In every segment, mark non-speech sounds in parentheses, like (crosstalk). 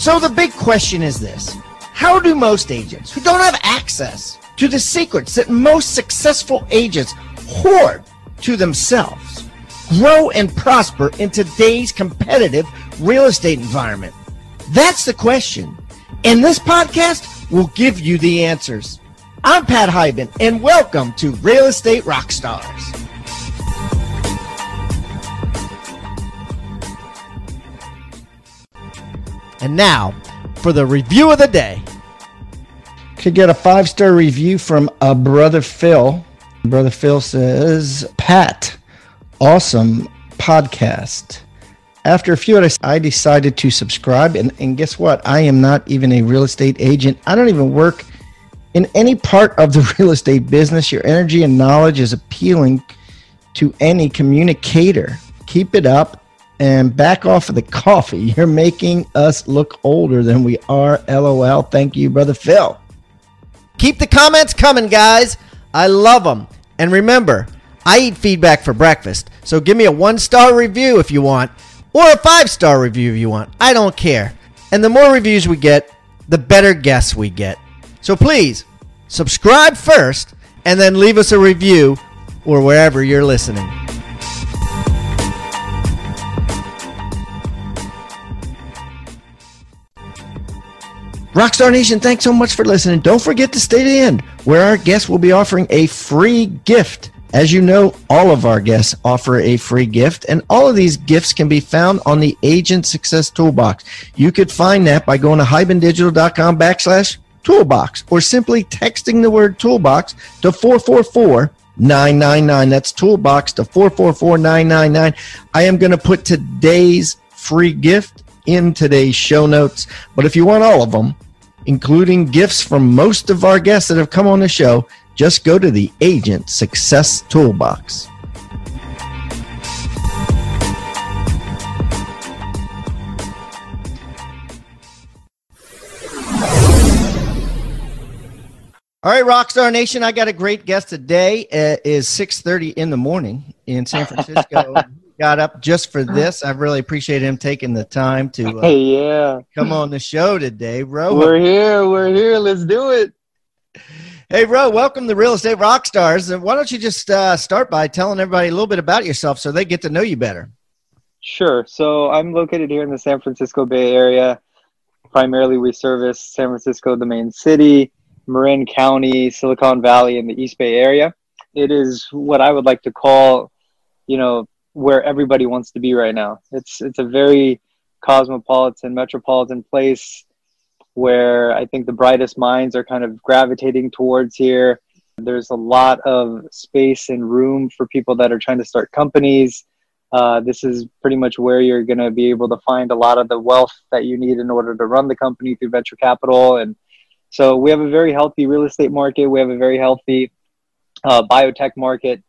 So the big question is this How do most agents who don't have access to the secrets that most successful agents hoard to themselves grow and prosper in today's competitive real estate environment? That's the question. And this podcast will give you the answers. I'm Pat Hiban, and welcome to Real Estate Rockstars. And now for the review of the day. Could get a five star review from a brother Phil. Brother Phil says, Pat, awesome podcast. After a few, I decided to subscribe. And, and guess what? I am not even a real estate agent. I don't even work in any part of the (laughs) real estate business. Your energy and knowledge is appealing to any communicator. Keep it up and back off of the coffee. You're making us look older than we are. LOL. Thank you, brother Phil. Keep the comments coming, guys. I love them. And remember, I eat feedback for breakfast. So give me a one star review if you want, or a five star review if you want. I don't care. And the more reviews we get, the better guests we get. So please subscribe first and then leave us a review or wherever you're listening. Rockstar Nation, thanks so much for listening. Don't forget to stay to the end, where our guests will be offering a free gift. As you know, all of our guests offer a free gift, and all of these gifts can be found on the Agent Success Toolbox. You could find that by going to hibandigital.com backslash toolbox or simply texting the word toolbox to 444 999. That's toolbox to 444 999. I am going to put today's free gift in today's show notes. But if you want all of them, including gifts from most of our guests that have come on the show, just go to the Agent Success Toolbox. All right, Rockstar Nation, I got a great guest today. Uh, it is 6:30 in the morning in San Francisco. (laughs) got up just for this. I really appreciate him taking the time to uh, hey, yeah. come on the show today, bro. We're here. We're here. Let's do it. Hey, bro, welcome to Real Estate Rockstars. Why don't you just uh, start by telling everybody a little bit about yourself so they get to know you better? Sure. So I'm located here in the San Francisco Bay Area. Primarily, we service San Francisco, the main city, Marin County, Silicon Valley, and the East Bay area. It is what I would like to call, you know, where everybody wants to be right now. It's it's a very cosmopolitan, metropolitan place where I think the brightest minds are kind of gravitating towards here. There's a lot of space and room for people that are trying to start companies. Uh, this is pretty much where you're going to be able to find a lot of the wealth that you need in order to run the company through venture capital. And so we have a very healthy real estate market. We have a very healthy uh, biotech market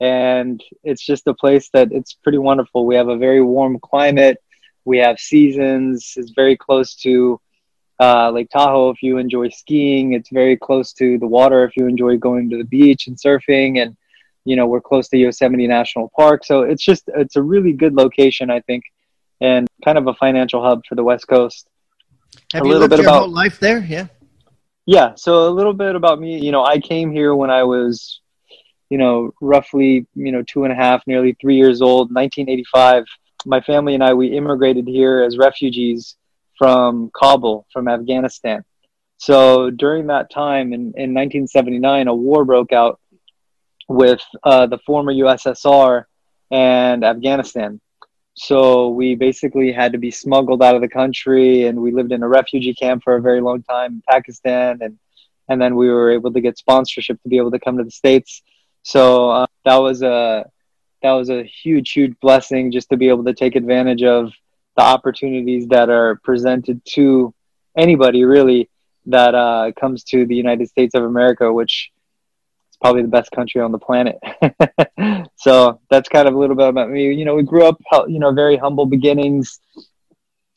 and it's just a place that it's pretty wonderful. We have a very warm climate. We have seasons. It's very close to uh, Lake Tahoe if you enjoy skiing. It's very close to the water if you enjoy going to the beach and surfing. And you know we're close to Yosemite National Park, so it's just it's a really good location, I think, and kind of a financial hub for the West Coast. Have a you lived your about, whole life there? Yeah. Yeah. So a little bit about me. You know, I came here when I was you know, roughly, you know, two and a half, nearly three years old, 1985. My family and I, we immigrated here as refugees from Kabul, from Afghanistan. So during that time in, in 1979, a war broke out with uh, the former USSR and Afghanistan. So we basically had to be smuggled out of the country, and we lived in a refugee camp for a very long time in Pakistan, and and then we were able to get sponsorship to be able to come to the states. So uh, that was a that was a huge, huge blessing just to be able to take advantage of the opportunities that are presented to anybody really that uh, comes to the United States of America, which is probably the best country on the planet. (laughs) so that's kind of a little bit about me. You know, we grew up, you know, very humble beginnings.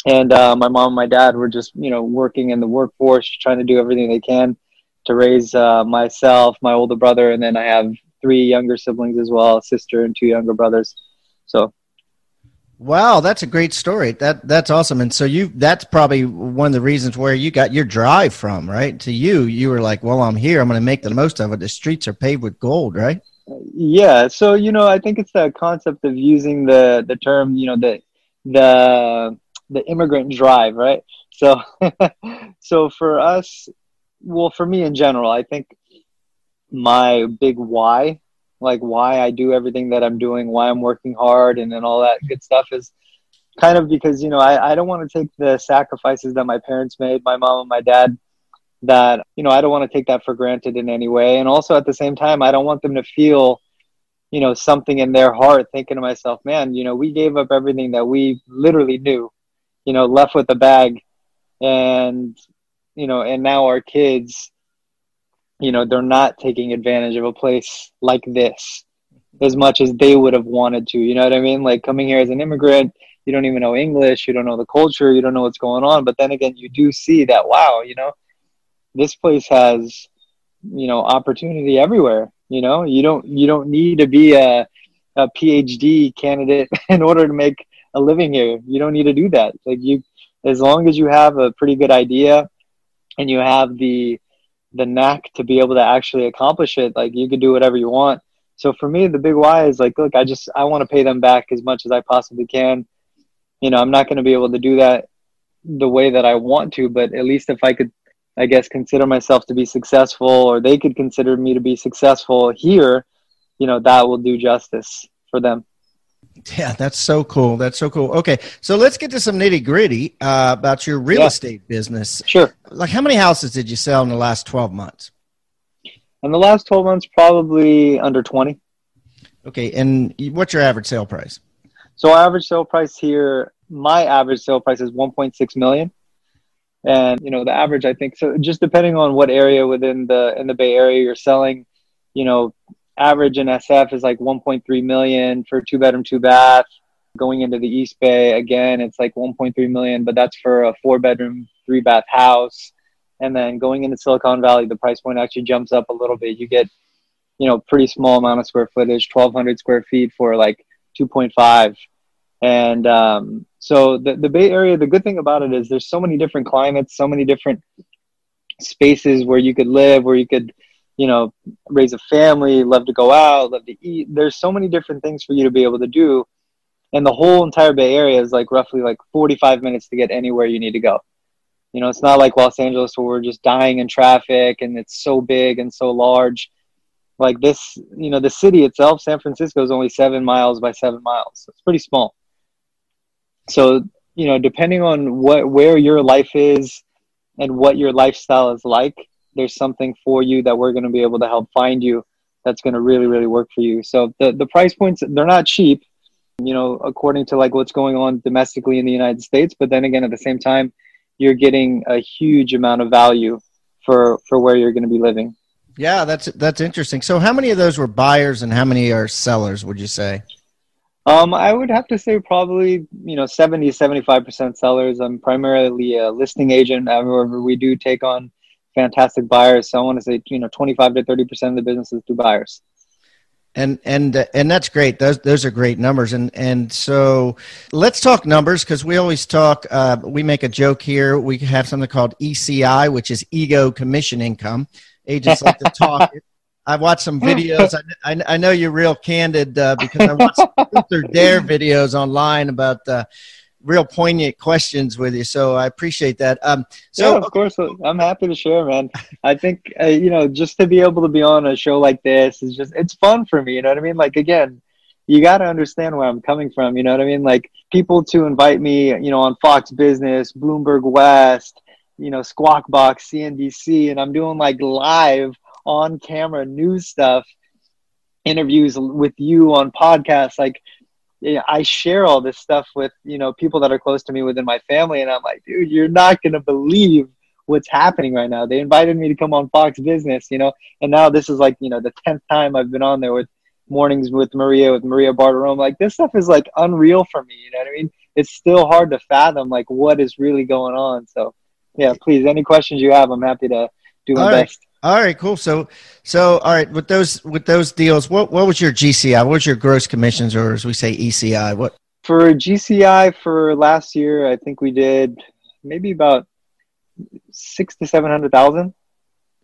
And uh, my mom and my dad were just, you know, working in the workforce, trying to do everything they can to raise uh, myself, my older brother, and then I have three younger siblings as well, a sister and two younger brothers. So Wow, that's a great story. That that's awesome. And so you that's probably one of the reasons where you got your drive from, right? To you, you were like, "Well, I'm here. I'm going to make the most of it. The streets are paved with gold, right?" Yeah. So you know, I think it's that concept of using the the term, you know, the the the immigrant drive, right? So (laughs) so for us, well, for me in general, I think my big why like why I do everything that I'm doing, why I'm working hard, and then all that good stuff is kind of because you know I, I don't want to take the sacrifices that my parents made, my mom and my dad. That you know I don't want to take that for granted in any way, and also at the same time I don't want them to feel you know something in their heart thinking to myself man you know we gave up everything that we literally knew you know left with a bag and you know and now our kids you know they're not taking advantage of a place like this as much as they would have wanted to you know what i mean? Like coming here as an immigrant you don't even know english you don't know the culture you don't know what's going on but then again you do see that wow you know this place has you know opportunity everywhere you know? You don't you don't need to be a, a phd candidate (laughs) in order to make a living here. You don't need to do that. Like you as long as you have a pretty good idea and you have the the knack to be able to actually accomplish it. Like you can do whatever you want. So for me the big why is like look i just i want to pay them back as much as i possibly can. You know i'm not going to be able to do that the way that i want to but at least if i could i guess consider myself to be successful or they could consider me to be successful here you know that will do justice for them yeah, that's so cool. That's so cool. Okay, so let's get to some nitty gritty uh, about your real yeah. estate business. Sure. Like, how many houses did you sell in the last twelve months? In the last twelve months, probably under twenty. Okay, and what's your average sale price? So, our average sale price here, my average sale price is one point six million, and you know the average, I think, so just depending on what area within the in the Bay Area you're selling, you know, average in SF is like 1.3 million for two bedroom, two bath. Going into the East Bay again, it's like 1.3 million, but that's for a four bedroom, three bath house. And then going into Silicon Valley, the price point actually jumps up a little bit. You get, you know, pretty small amount of square footage, 1,200 square feet for like 2.5. And um, so the, the Bay Area, the good thing about it is there's so many different climates, so many different spaces where you could live, where you could you know, raise a family, love to go out, love to eat. There's so many different things for you to be able to do. And the whole entire Bay Area is like roughly like 45 minutes to get anywhere you need to go. You know, it's not like Los Angeles where we're just dying in traffic and it's so big and so large. Like this, you know, the city itself, San Francisco, is only seven miles by seven miles. It's pretty small. So, you know, depending on what where your life is and what your lifestyle is like, there's something for you that we're going to be able to help find you that's going to really really work for you so the the price points they're not cheap you know according to like what's going on domestically in the united states but then again at the same time you're getting a huge amount of value for for where you're going to be living yeah that's that's interesting so how many of those were buyers and how many are sellers would you say um, I would have to say probably, you know, 70, 75% sellers. I'm primarily a listing agent. However, we do take on fantastic buyers. So I want to say, you know, 25 to 30 percent of the business is through buyers. And and uh, and that's great. Those those are great numbers. And and so let's talk numbers because we always talk. Uh, we make a joke here. We have something called ECI, which is ego commission income. Agents like to talk. (laughs) I've watched some videos. I, I, I, know you're real candid uh, because I watched Truth (laughs) Dare videos online about uh, real poignant questions with you. So I appreciate that. Um, so yeah, of course, I'm happy to share, man. I think uh, you know, just to be able to be on a show like this is just it's fun for me. You know what I mean? Like again, you got to understand where I'm coming from. You know what I mean? Like people to invite me, you know, on Fox Business, Bloomberg West, you know, Squawk Box, CNBC, and I'm doing like live on camera news stuff, interviews with you on podcasts, like I share all this stuff with you know people that are close to me within my family, and I'm like, dude, you're not gonna believe what's happening right now. They invited me to come on Fox Business, you know, and now this is like you know the tenth time I've been on there with mornings with Maria with Maria Bartiromo. Like this stuff is like unreal for me. You know what I mean? It's still hard to fathom like what is really going on. So yeah, please, any questions you have, I'm happy to do my best. All right, cool. So, so all right with those with those deals, what what was your GCI? What was your gross commissions, or as we say ECI? What? For GCI for last year, I think we did maybe about six to seven hundred thousand.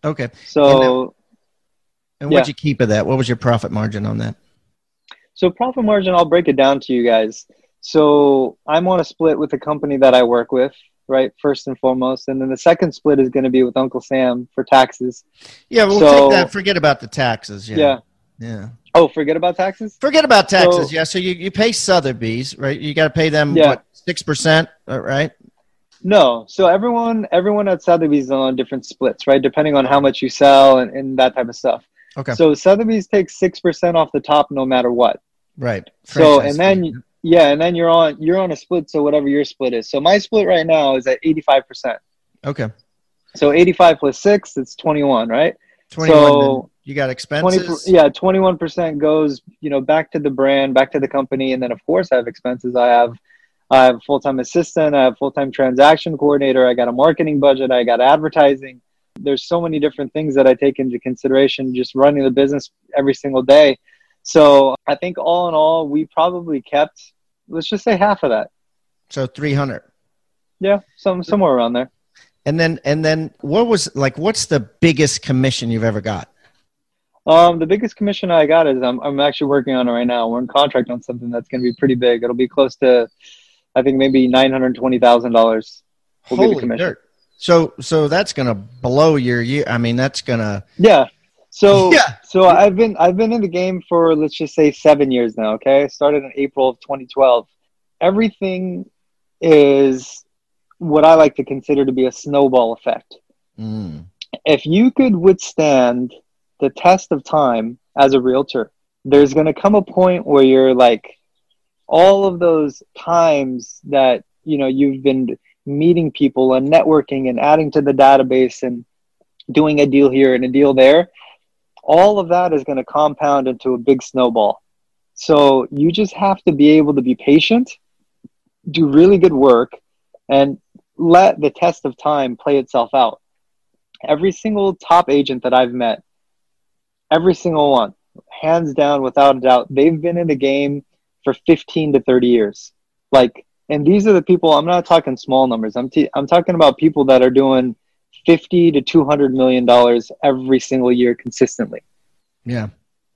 Okay. So, and what'd yeah. you keep of that? What was your profit margin on that? So profit margin, I'll break it down to you guys. So I'm on a split with the company that I work with, right? First and foremost, and then the second split is going to be with Uncle Sam for taxes. Yeah, we'll so, take that. Forget about the taxes. Yeah. yeah. Yeah. Oh, forget about taxes. Forget about taxes. So, yeah. So you, you pay Sotheby's, right? You got to pay them yeah. what six percent, uh, right? No. So everyone everyone at Sotheby's is on different splits, right? Depending on how much you sell and, and that type of stuff. Okay. So Sotheby's takes six percent off the top, no matter what. Right. so and then yeah, and then you're on you're on a split. So whatever your split is. So my split right now is at eighty five percent. Okay. So eighty five plus six, it's twenty one, right? Twenty one. So you got expenses. 20, yeah, twenty one percent goes you know back to the brand, back to the company, and then of course I have expenses. I have I have a full time assistant. I have full time transaction coordinator. I got a marketing budget. I got advertising. There's so many different things that I take into consideration just running the business every single day. So I think all in all, we probably kept, let's just say half of that. So 300. Yeah, some somewhere around there. And then and then what was like what's the biggest commission you've ever got? Um, the biggest commission I got is I'm I'm actually working on it right now. We're in contract on something that's going to be pretty big. It'll be close to, I think maybe nine hundred twenty thousand dollars. Holy dirt! So so that's going to blow your year. I mean, that's going to yeah. So (laughs) yeah. So I've been I've been in the game for let's just say seven years now. Okay, I started in April of 2012. Everything is what I like to consider to be a snowball effect. Mm. If you could withstand the test of time as a realtor, there's going to come a point where you're like, all of those times that you know you've been meeting people and networking and adding to the database and doing a deal here and a deal there all of that is going to compound into a big snowball. So you just have to be able to be patient, do really good work, and let the test of time play itself out. Every single top agent that I've met, every single one, hands down, without a doubt, they've been in the game for 15 to 30 years. Like, and these are the people, I'm not talking small numbers. I'm, t- I'm talking about people that are doing 50 to 200 million dollars every single year consistently. Yeah.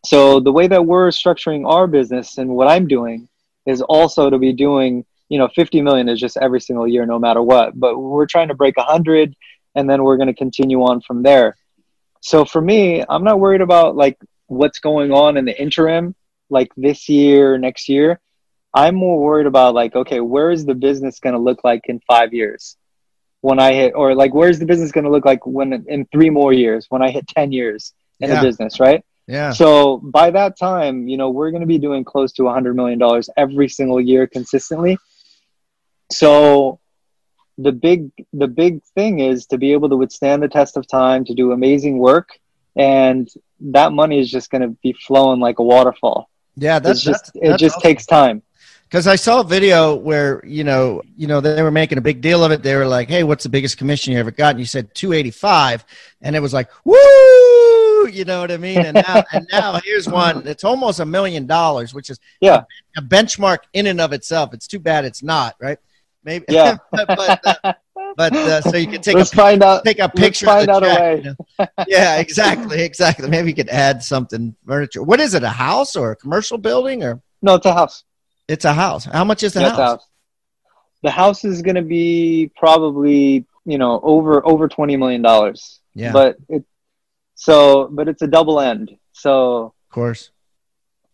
So the way that we're structuring our business and what I'm doing is also to be doing, you know, 50 million is just every single year no matter what, but we're trying to break 100 and then we're going to continue on from there. So for me, I'm not worried about like what's going on in the interim like this year, next year. I'm more worried about like okay, where is the business going to look like in 5 years? When I hit, or like, where's the business going to look like when in three more years, when I hit 10 years in yeah. the business, right? Yeah. So by that time, you know, we're going to be doing close to a $100 million every single year consistently. So the big, the big thing is to be able to withstand the test of time, to do amazing work. And that money is just going to be flowing like a waterfall. Yeah, that's just, that's, that's it just awesome. takes time because I saw a video where you know you know they were making a big deal of it. They were like, "Hey, what's the biggest commission you ever got?" And you said two eighty five, and it was like, "Woo!" You know what I mean? And now and now here's one. It's almost a million dollars, which is yeah a benchmark in and of itself. It's too bad it's not right. Maybe yeah, (laughs) but, uh, but uh, so you can take let's a find out take a picture. Find out check, a way. You know? yeah, exactly, (laughs) exactly. Maybe you could add something furniture. What is it? A house or a commercial building or? No, it's a house. It's a house. How much is the house? house? The house is going to be probably you know over over twenty million dollars. Yeah. But it so but it's a double end. So of course.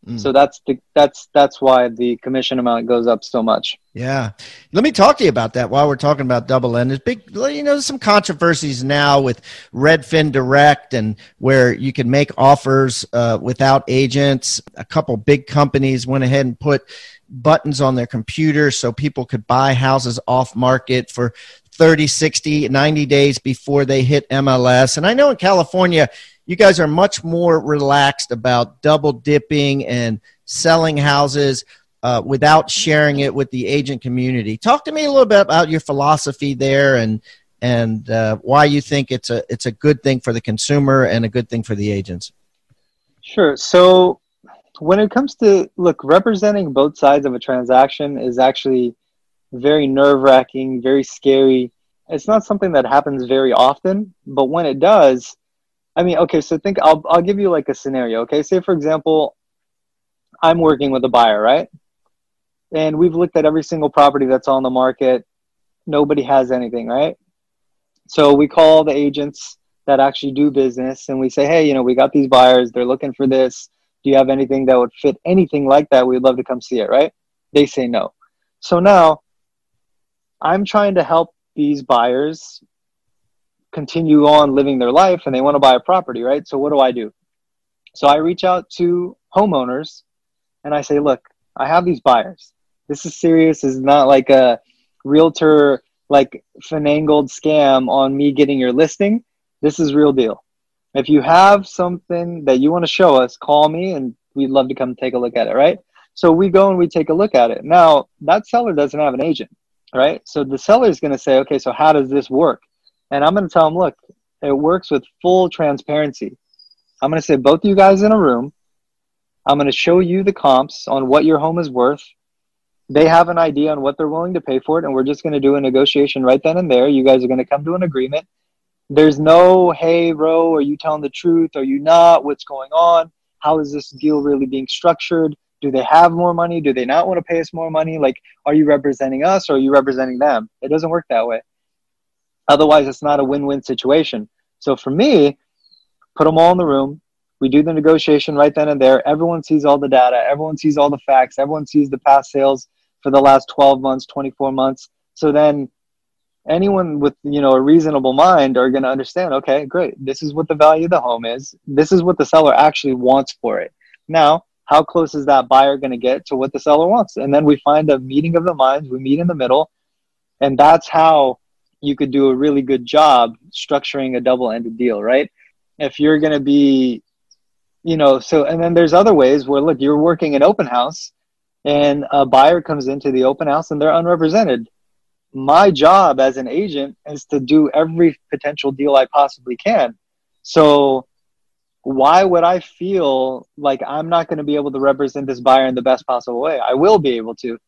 Mm. So that's the that's that's why the commission amount goes up so much. Yeah, let me talk to you about that while we're talking about double end. There's big, you know, some controversies now with Redfin Direct and where you can make offers uh, without agents. A couple big companies went ahead and put buttons on their computer so people could buy houses off market for 30, 60, 90 days before they hit MLS. And I know in California, you guys are much more relaxed about double dipping and selling houses uh, without sharing it with the agent community. Talk to me a little bit about your philosophy there and and uh, why you think it's a it's a good thing for the consumer and a good thing for the agents. Sure. So when it comes to look, representing both sides of a transaction is actually very nerve wracking, very scary. It's not something that happens very often, but when it does, I mean, okay, so think I'll I'll give you like a scenario. Okay, say for example, I'm working with a buyer, right? And we've looked at every single property that's on the market. Nobody has anything, right? So we call the agents that actually do business and we say, hey, you know, we got these buyers, they're looking for this. You have anything that would fit anything like that? We'd love to come see it, right? They say no. So now I'm trying to help these buyers continue on living their life and they want to buy a property, right? So what do I do? So I reach out to homeowners and I say, look, I have these buyers. This is serious. This is not like a realtor like finangled scam on me getting your listing. This is real deal. If you have something that you want to show us, call me and we'd love to come take a look at it, right? So we go and we take a look at it. Now, that seller doesn't have an agent, right? So the seller is going to say, okay, so how does this work? And I'm going to tell them, look, it works with full transparency. I'm going to say, both you guys in a room, I'm going to show you the comps on what your home is worth. They have an idea on what they're willing to pay for it, and we're just going to do a negotiation right then and there. You guys are going to come to an agreement. There's no, hey, Ro, are you telling the truth? Are you not? What's going on? How is this deal really being structured? Do they have more money? Do they not want to pay us more money? Like, are you representing us or are you representing them? It doesn't work that way. Otherwise, it's not a win win situation. So for me, put them all in the room. We do the negotiation right then and there. Everyone sees all the data. Everyone sees all the facts. Everyone sees the past sales for the last 12 months, 24 months. So then anyone with you know a reasonable mind are going to understand okay great this is what the value of the home is this is what the seller actually wants for it now how close is that buyer going to get to what the seller wants and then we find a meeting of the minds we meet in the middle and that's how you could do a really good job structuring a double-ended deal, right? If you're going to be, you know, so and then there's other ways where look, you're working an open house, and a buyer comes into the open house and they're unrepresented. My job as an agent is to do every potential deal I possibly can. So why would I feel like I'm not going to be able to represent this buyer in the best possible way? I will be able to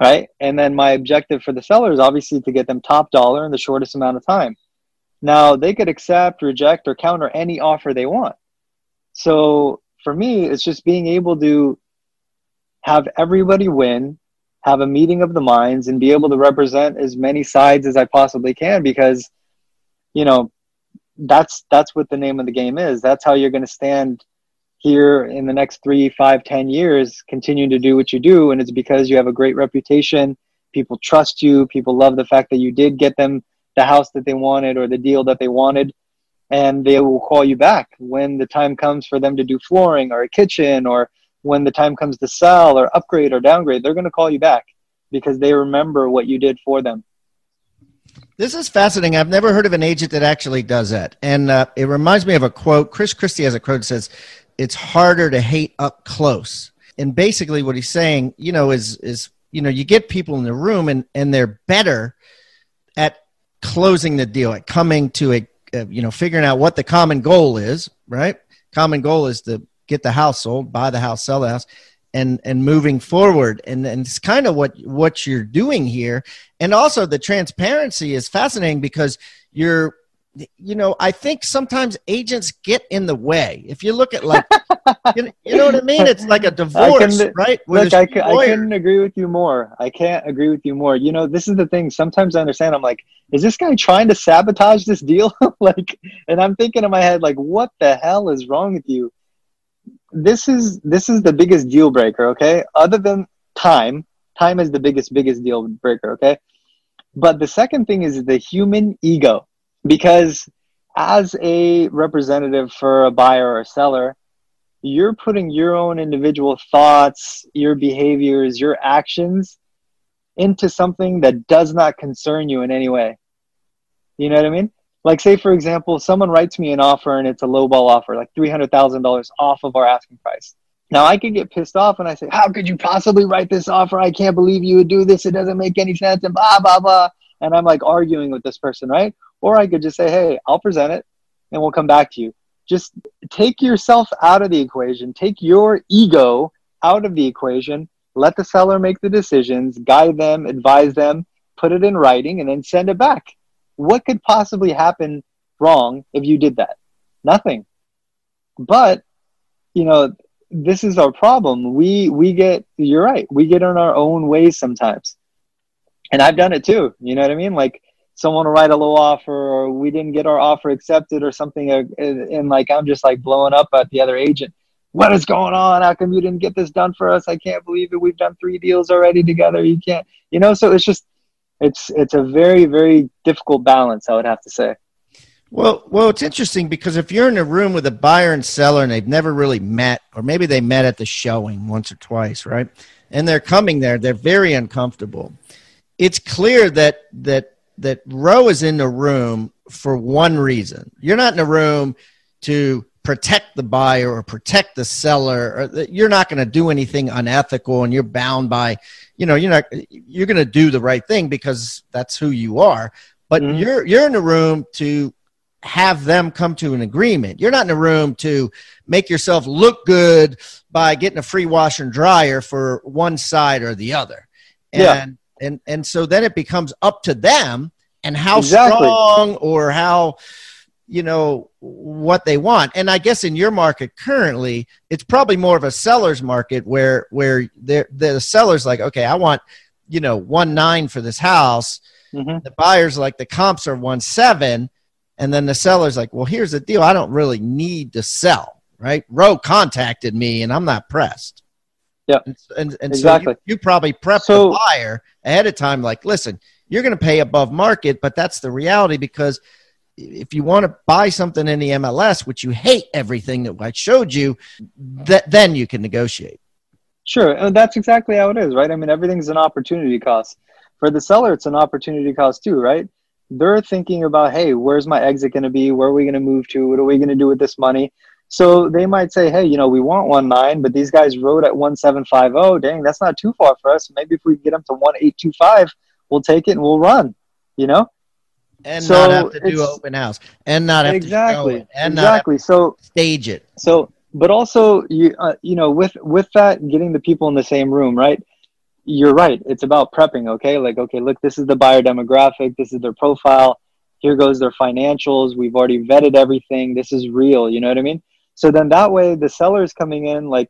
right? And then my objective for the seller is obviously to get them top dollar in the shortest amount of time. Now they could accept, reject, or counter any offer they want. So for me, it's just being able to have everybody win, have a meeting of the minds, and be able to represent as many sides as I possibly can because, you know, that's that's what the name of the game is. That's how you're going to stand here in the next three, five, ten years, continue to do what you do, and it's because you have a great reputation. People trust you. People love the fact that you did get them the house that they wanted or the deal that they wanted, and they will call you back when the time comes for them to do flooring or a kitchen or when the time comes to sell or upgrade or downgrade. They're going to call you back because they remember what you did for them. This is fascinating. I've never heard of an agent that actually does that. And uh, it reminds me of a quote. Chris Christie has a quote that says, it's harder to hate up close. And basically, what he's saying, you know, is is you know, you get people in the room and and they're better at closing the deal, at coming to a, uh, you know, figuring out what the common goal is. Right? Common goal is to get the house sold, buy the house, sell the house, and and moving forward. And and it's kind of what what you're doing here. And also, the transparency is fascinating because you're you know, I think sometimes agents get in the way. If you look at like, (laughs) you, know, what I mean? It's like a divorce, can, right? look, I, can, I couldn't agree with you more. I can't agree with you more. You know, this is the thing. Sometimes I understand. I'm like, is this guy trying to sabotage this deal? (laughs) like, and I'm thinking in my head, like, what the hell is wrong with you? This is this is the biggest deal breaker. Okay, other than time, time is the biggest biggest deal breaker. Okay, but the second thing is the human ego because as a representative for a buyer or a seller, you're putting your own individual thoughts, your behaviors, your actions into something that does not concern you in any way. You know what I mean? Like, say, for example, someone writes me an offer and it's a lowball offer, like $300,000 off of our asking price. Now, I could get pissed off and I say, How could you possibly write this offer? I can't believe you would do this. It doesn't make any sense, and blah, blah, blah. And I'm like arguing with this person, right? Or I could just say, hey, I'll present it and we'll come back to you. just take yourself out of the equation, take your ego out of the equation, let the seller make the decisions, guide them, advise them, put it in writing, and then send it back. What could possibly happen wrong if you did that? Nothing. But, you know, this is our problem. We we get you're right. We get in our own ways sometimes. And I've done it too. You know what I mean? Like someone will write a low offer or we didn't get our offer accepted or something uh, and like i'm just like blowing up at the other agent what is going on how come you didn't get this done for us i can't believe it we've done three deals already together you can't you know so it's just it's it's a very very difficult balance i would have to say well well it's interesting because if you're in a room with a buyer and seller and they've never really met or maybe they met at the showing once or twice right and they're coming there they're very uncomfortable it's clear that that that Ro is in the room for one reason. You're not in the room to protect the buyer or protect the seller. Or you're not going to do anything unethical, and you're bound by, you know, you're not. You're going to do the right thing because that's who you are. But mm-hmm. you're you're in the room to have them come to an agreement. You're not in the room to make yourself look good by getting a free washer and dryer for one side or the other. And yeah and and so then it becomes up to them and how exactly. strong or how you know what they want and i guess in your market currently it's probably more of a seller's market where where the seller's like okay i want you know one nine for this house mm-hmm. the buyer's like the comps are one seven and then the seller's like well here's the deal i don't really need to sell right Ro contacted me and i'm not pressed yeah. And, and, and exactly. so you, you, probably prep so, the buyer ahead of time, like, listen, you're going to pay above market, but that's the reality because if you want to buy something in the MLS, which you hate everything that I showed you, that then you can negotiate. Sure, and that's exactly how it is, right? I mean, everything's an opportunity cost. For the seller, it's an opportunity cost too, right? They're thinking about, hey, where's my exit going to be? Where are we going to move to? What are we going to do with this money? So they might say, hey, you know, we want one nine, but these guys wrote at one seven five zero. Oh, dang, that's not too far for us. Maybe if we get them to one eight two five, we'll take it and we'll run. You know, and so not have to do open house, and not have exactly, to show and exactly. so stage it. So, but also you uh, you know with with that getting the people in the same room, right? You're right. It's about prepping. Okay, like okay, look, this is the buyer demographic. This is their profile. Here goes their financials. We've already vetted everything. This is real. You know what I mean? So then that way the seller is coming in like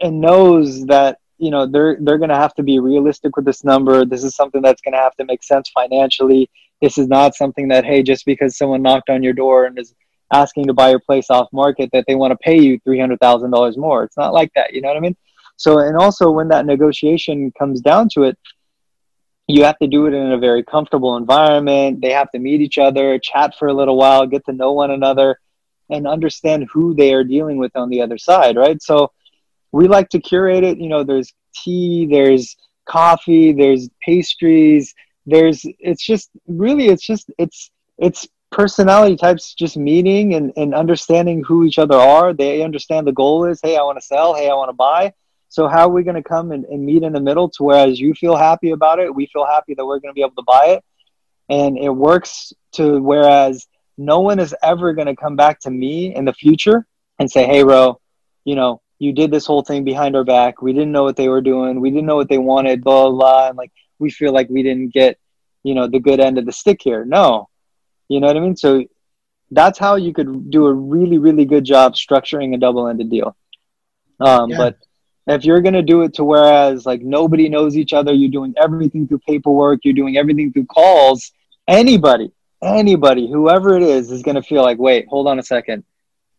and knows that you know they're they're going to have to be realistic with this number. This is something that's going to have to make sense financially. This is not something that hey just because someone knocked on your door and is asking to buy your place off market that they want to pay you $300,000 more. It's not like that, you know what I mean? So and also when that negotiation comes down to it, you have to do it in a very comfortable environment. They have to meet each other, chat for a little while, get to know one another and understand who they are dealing with on the other side, right? So we like to curate it. You know, there's tea, there's coffee, there's pastries, there's it's just really it's just it's it's personality types just meeting and, and understanding who each other are. They understand the goal is, hey, I want to sell, hey, I want to buy. So how are we going to come and, and meet in the middle to whereas you feel happy about it, we feel happy that we're going to be able to buy it. And it works to whereas no one is ever going to come back to me in the future and say, hey, Ro, you know, you did this whole thing behind our back. We didn't know what they were doing. We didn't know what they wanted, blah, blah, blah. And like, we feel like we didn't get, you know, the good end of the stick here. No. You know what I mean? So that's how you could do a really, really good job structuring a double ended deal. Um, yeah. But if you're going to do it to whereas like nobody knows each other, you're doing everything through paperwork, you're doing everything through calls, anybody, anybody, whoever it is, is going to feel like, wait, hold on a second.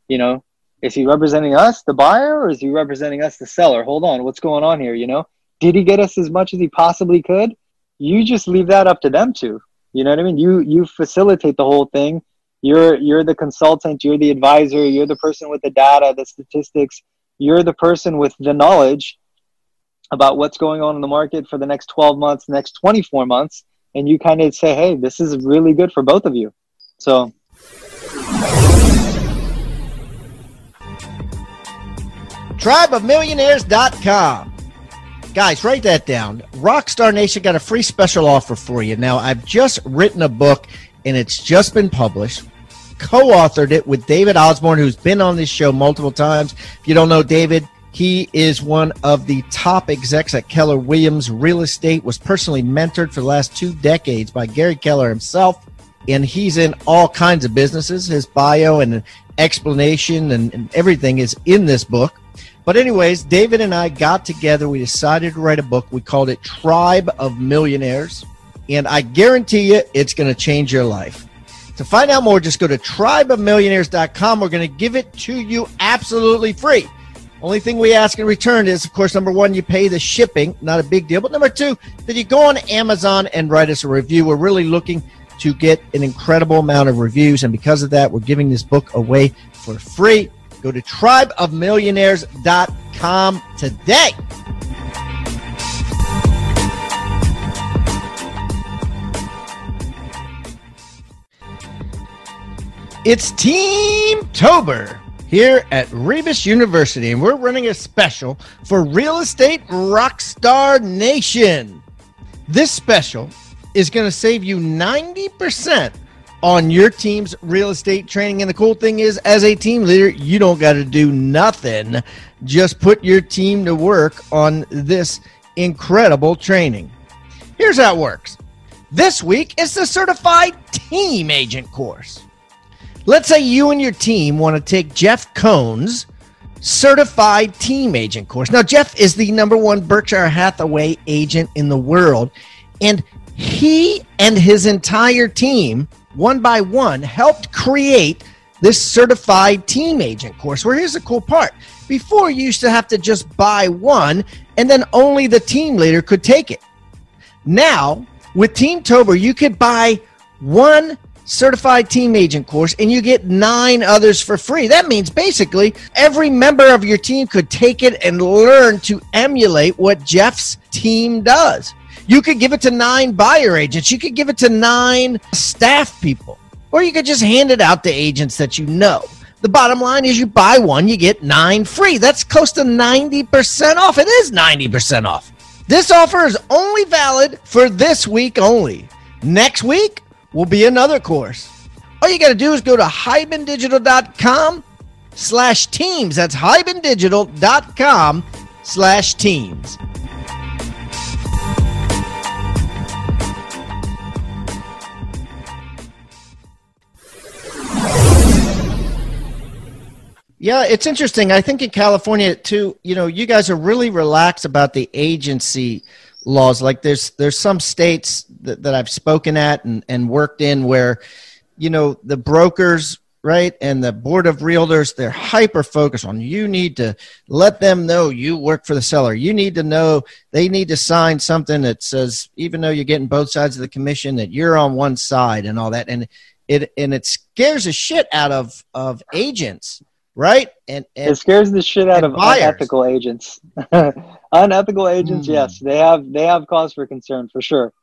You know, is he representing us, the buyer, or is he representing us, the seller? Hold on, what's going on here? You know, did he get us as much as he possibly could? You just leave that up to them to. You know what I mean? You you facilitate the whole thing. You're you're the consultant. You're the advisor. You're the person with the data, the statistics. You're the person with the knowledge about what's going on in the market for the next 12 months, next 24 months, and you kind of say, hey, this is really good for both of you. So. Tribeofmillionaires.com. Guys, write that down. Rockstar Nation got a free special offer for you. Now, I've just written a book and it's just been published. co-authored it with David Osborne, who's been on this show multiple times. If you don't know David, he is one of the top execs at Keller Williams Real Estate, was personally mentored for the last two decades by Gary Keller himself. And he's in all kinds of businesses. His bio and explanation and, and everything is in this book. But, anyways, David and I got together. We decided to write a book. We called it Tribe of Millionaires. And I guarantee you it's going to change your life. To find out more, just go to tribeofmillionaires.com. We're going to give it to you absolutely free. Only thing we ask in return is, of course, number one, you pay the shipping, not a big deal. But number two, that you go on Amazon and write us a review. We're really looking to get an incredible amount of reviews. And because of that, we're giving this book away for free. Go to tribeofmillionaires.com today. It's Team Tober here at Rebus University, and we're running a special for Real Estate Rockstar Nation. This special is going to save you 90% on your team's real estate training. And the cool thing is, as a team leader, you don't got to do nothing. Just put your team to work on this incredible training. Here's how it works this week is the Certified Team Agent course. Let's say you and your team want to take Jeff Cohn's certified team agent course. Now, Jeff is the number one Berkshire Hathaway agent in the world, and he and his entire team, one by one, helped create this certified team agent course. Where here's the cool part before, you used to have to just buy one, and then only the team leader could take it. Now, with Team Tober, you could buy one certified team agent course and you get nine others for free. That means basically every member of your team could take it and learn to emulate what Jeff's team does. You could give it to nine buyer agents, you could give it to nine staff people, or you could just hand it out to agents that you know. The bottom line is you buy one, you get nine free. That's close to 90% off. It is 90% off. This offer is only valid for this week only. Next week, will be another course. All you got to do is go to hibandigital.com slash teams. That's hibandigital.com slash teams. Yeah, it's interesting. I think in California too, you know, you guys are really relaxed about the agency laws. Like there's there's some states that, that I've spoken at and, and worked in where, you know, the brokers right and the board of realtors they're hyper focused on you need to let them know you work for the seller you need to know they need to sign something that says even though you're getting both sides of the commission that you're on one side and all that and it and it scares the shit out of of agents right? And, and, it scares the shit out of buyers. unethical agents. (laughs) unethical agents, mm. yes, they have they have cause for concern for sure,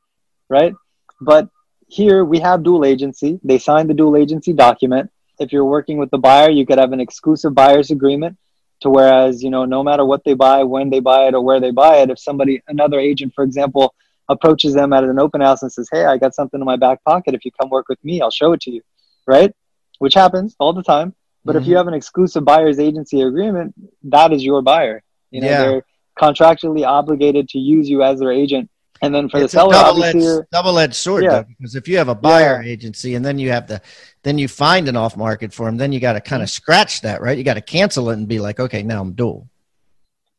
right? But here we have dual agency. They signed the dual agency document. If you're working with the buyer, you could have an exclusive buyer's agreement. To whereas you know, no matter what they buy, when they buy it, or where they buy it, if somebody, another agent, for example, approaches them at an open house and says, "Hey, I got something in my back pocket. If you come work with me, I'll show it to you," right? Which happens all the time but mm-hmm. if you mm-hmm. have an exclusive buyer's agency agreement, that is your buyer. You know, yeah. they're contractually obligated to use you as their agent. And then for it's the seller, double-edged, double-edged sword, yeah. though, because if you have a buyer yeah. agency and then you have to, then you find an off market for them, then you got to kind of scratch that, right? You got to cancel it and be like, okay, now I'm dual.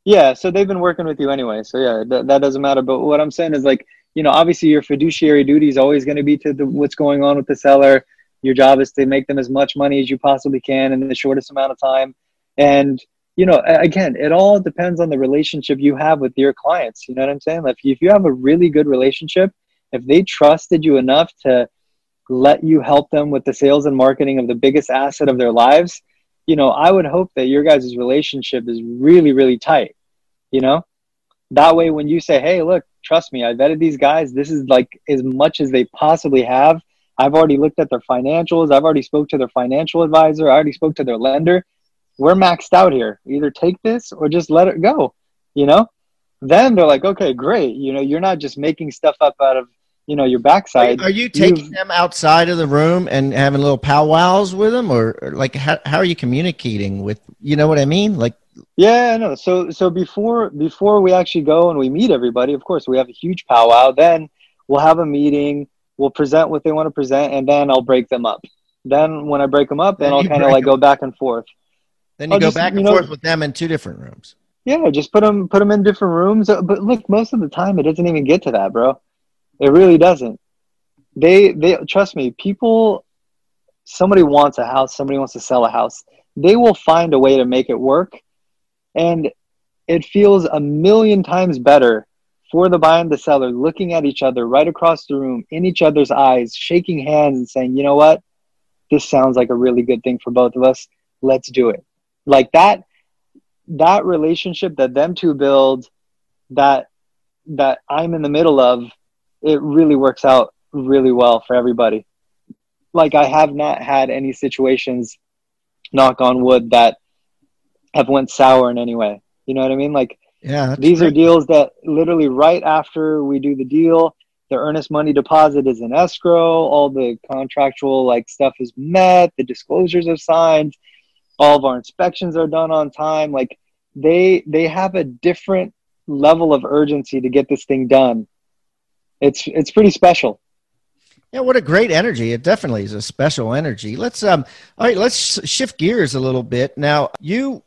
Yeah, so they've been working with you anyway, so yeah, th- that doesn't matter. But what I'm saying is like, you know, obviously your fiduciary duty is always going to be to the, what's going on with the seller your job is to make them as much money as you possibly can in the shortest amount of time. And, you know, again, it all depends on the relationship you have with your clients. You know what I'm saying? If you, if you have a really good relationship, if they trusted you enough to let you help them with the sales and marketing of the biggest asset of their lives, you know, I would hope that your guys' relationship is really, really tight. You know, that way when you say, hey, look, trust me, I vetted these guys. This is like as much as they possibly have I've already looked at their financials. I've already spoke to their financial advisor. I already spoke to their lender. We're maxed out here. Either take this or just let it go. You know? Then they're like, okay, great. You know, you're not just making stuff up out of you know your backside. Are, you taking them outside of the room and having little powwows with them, or, or like how how are you communicating with? You know what I mean? Like yeah, no. So so before before we actually go and we meet everybody, of course we have a huge powwow. Then we'll have a meeting. We'll present what they want to present, and then I'll break them up. Then when I break them up, then, then I'll kind of like them. go back and forth. Then you I'll go just, back and know, forth with them in two different rooms. Yeah, just put them put them in different rooms. Uh, but look, most of the time it doesn't even get to that, bro. It really doesn't. They they trust me. People, somebody wants a house. Somebody wants to sell a house. They will find a way to make it work, and it feels a million times better for the buyer and the seller looking at each other right across the room in each other's eyes, shaking hands and saying, you know what, this sounds like a really good thing for both of us. Let's do it. Like that, that relationship that them two build, that that I'm in the middle of it really works out really well for everybody. Like I have not had any situations, knock on wood, that have went sour in any way. You know what I mean? Like yeah, these great. are deals that literally right after we do the deal, the earnest money deposit is in escrow, all the contractual like stuff is met, the disclosures are signed, all of our inspections are done on time. Like they they have a different level of urgency to get this thing done it's it's pretty special. Yeah, what a great energy! It definitely is a special energy. Let's um, all right, let's shift gears a little bit now. You,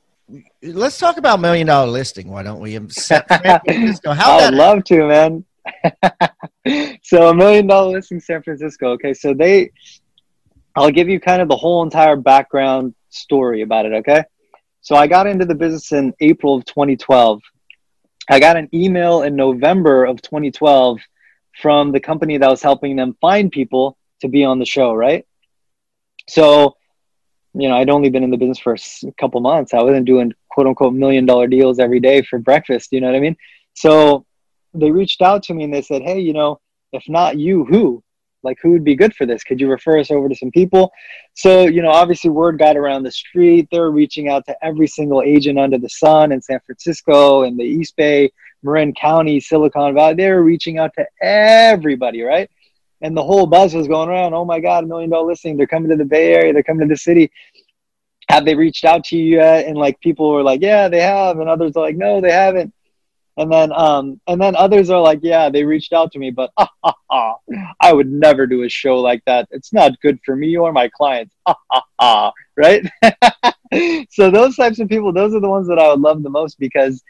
let's talk about million dollar listing. Why don't we? (laughs) How I'd love to, man. (laughs) so a million dollar listing, San Francisco. Okay, so they, I'll give you kind of the whole entire background story about it. Okay, so I got into the business in April of 2012. I got an email in November of 2012 from the company that was helping them find people to be on the show, right? So, you know, I'd only been in the business for a couple months. I wasn't doing quote unquote million dollar deals every day for breakfast. You know what I mean? So they reached out to me and they said, Hey, you know, if not you, who? Like, who would be good for this? Could you refer us over to some people? So, you know, obviously, word got around the street. They were reaching out to every single agent under the sun in San Francisco and the East Bay Marin County, Silicon Valley. They were reaching out to everybody, right? And the whole buzz was going around. Oh my God, a million dollar listing. They're coming to the Bay Area. They're coming to the city. Have they reached out to you yet? And like people were like, yeah, they have. And others are like, no, they haven't. And then, um, and then others are like, yeah, they reached out to me, but ah, ah, ah, I would never do a show like that. It's not good for me or my clients. Ah, ah, ah, right? (laughs) so those types of people, those are the ones that I would love the most because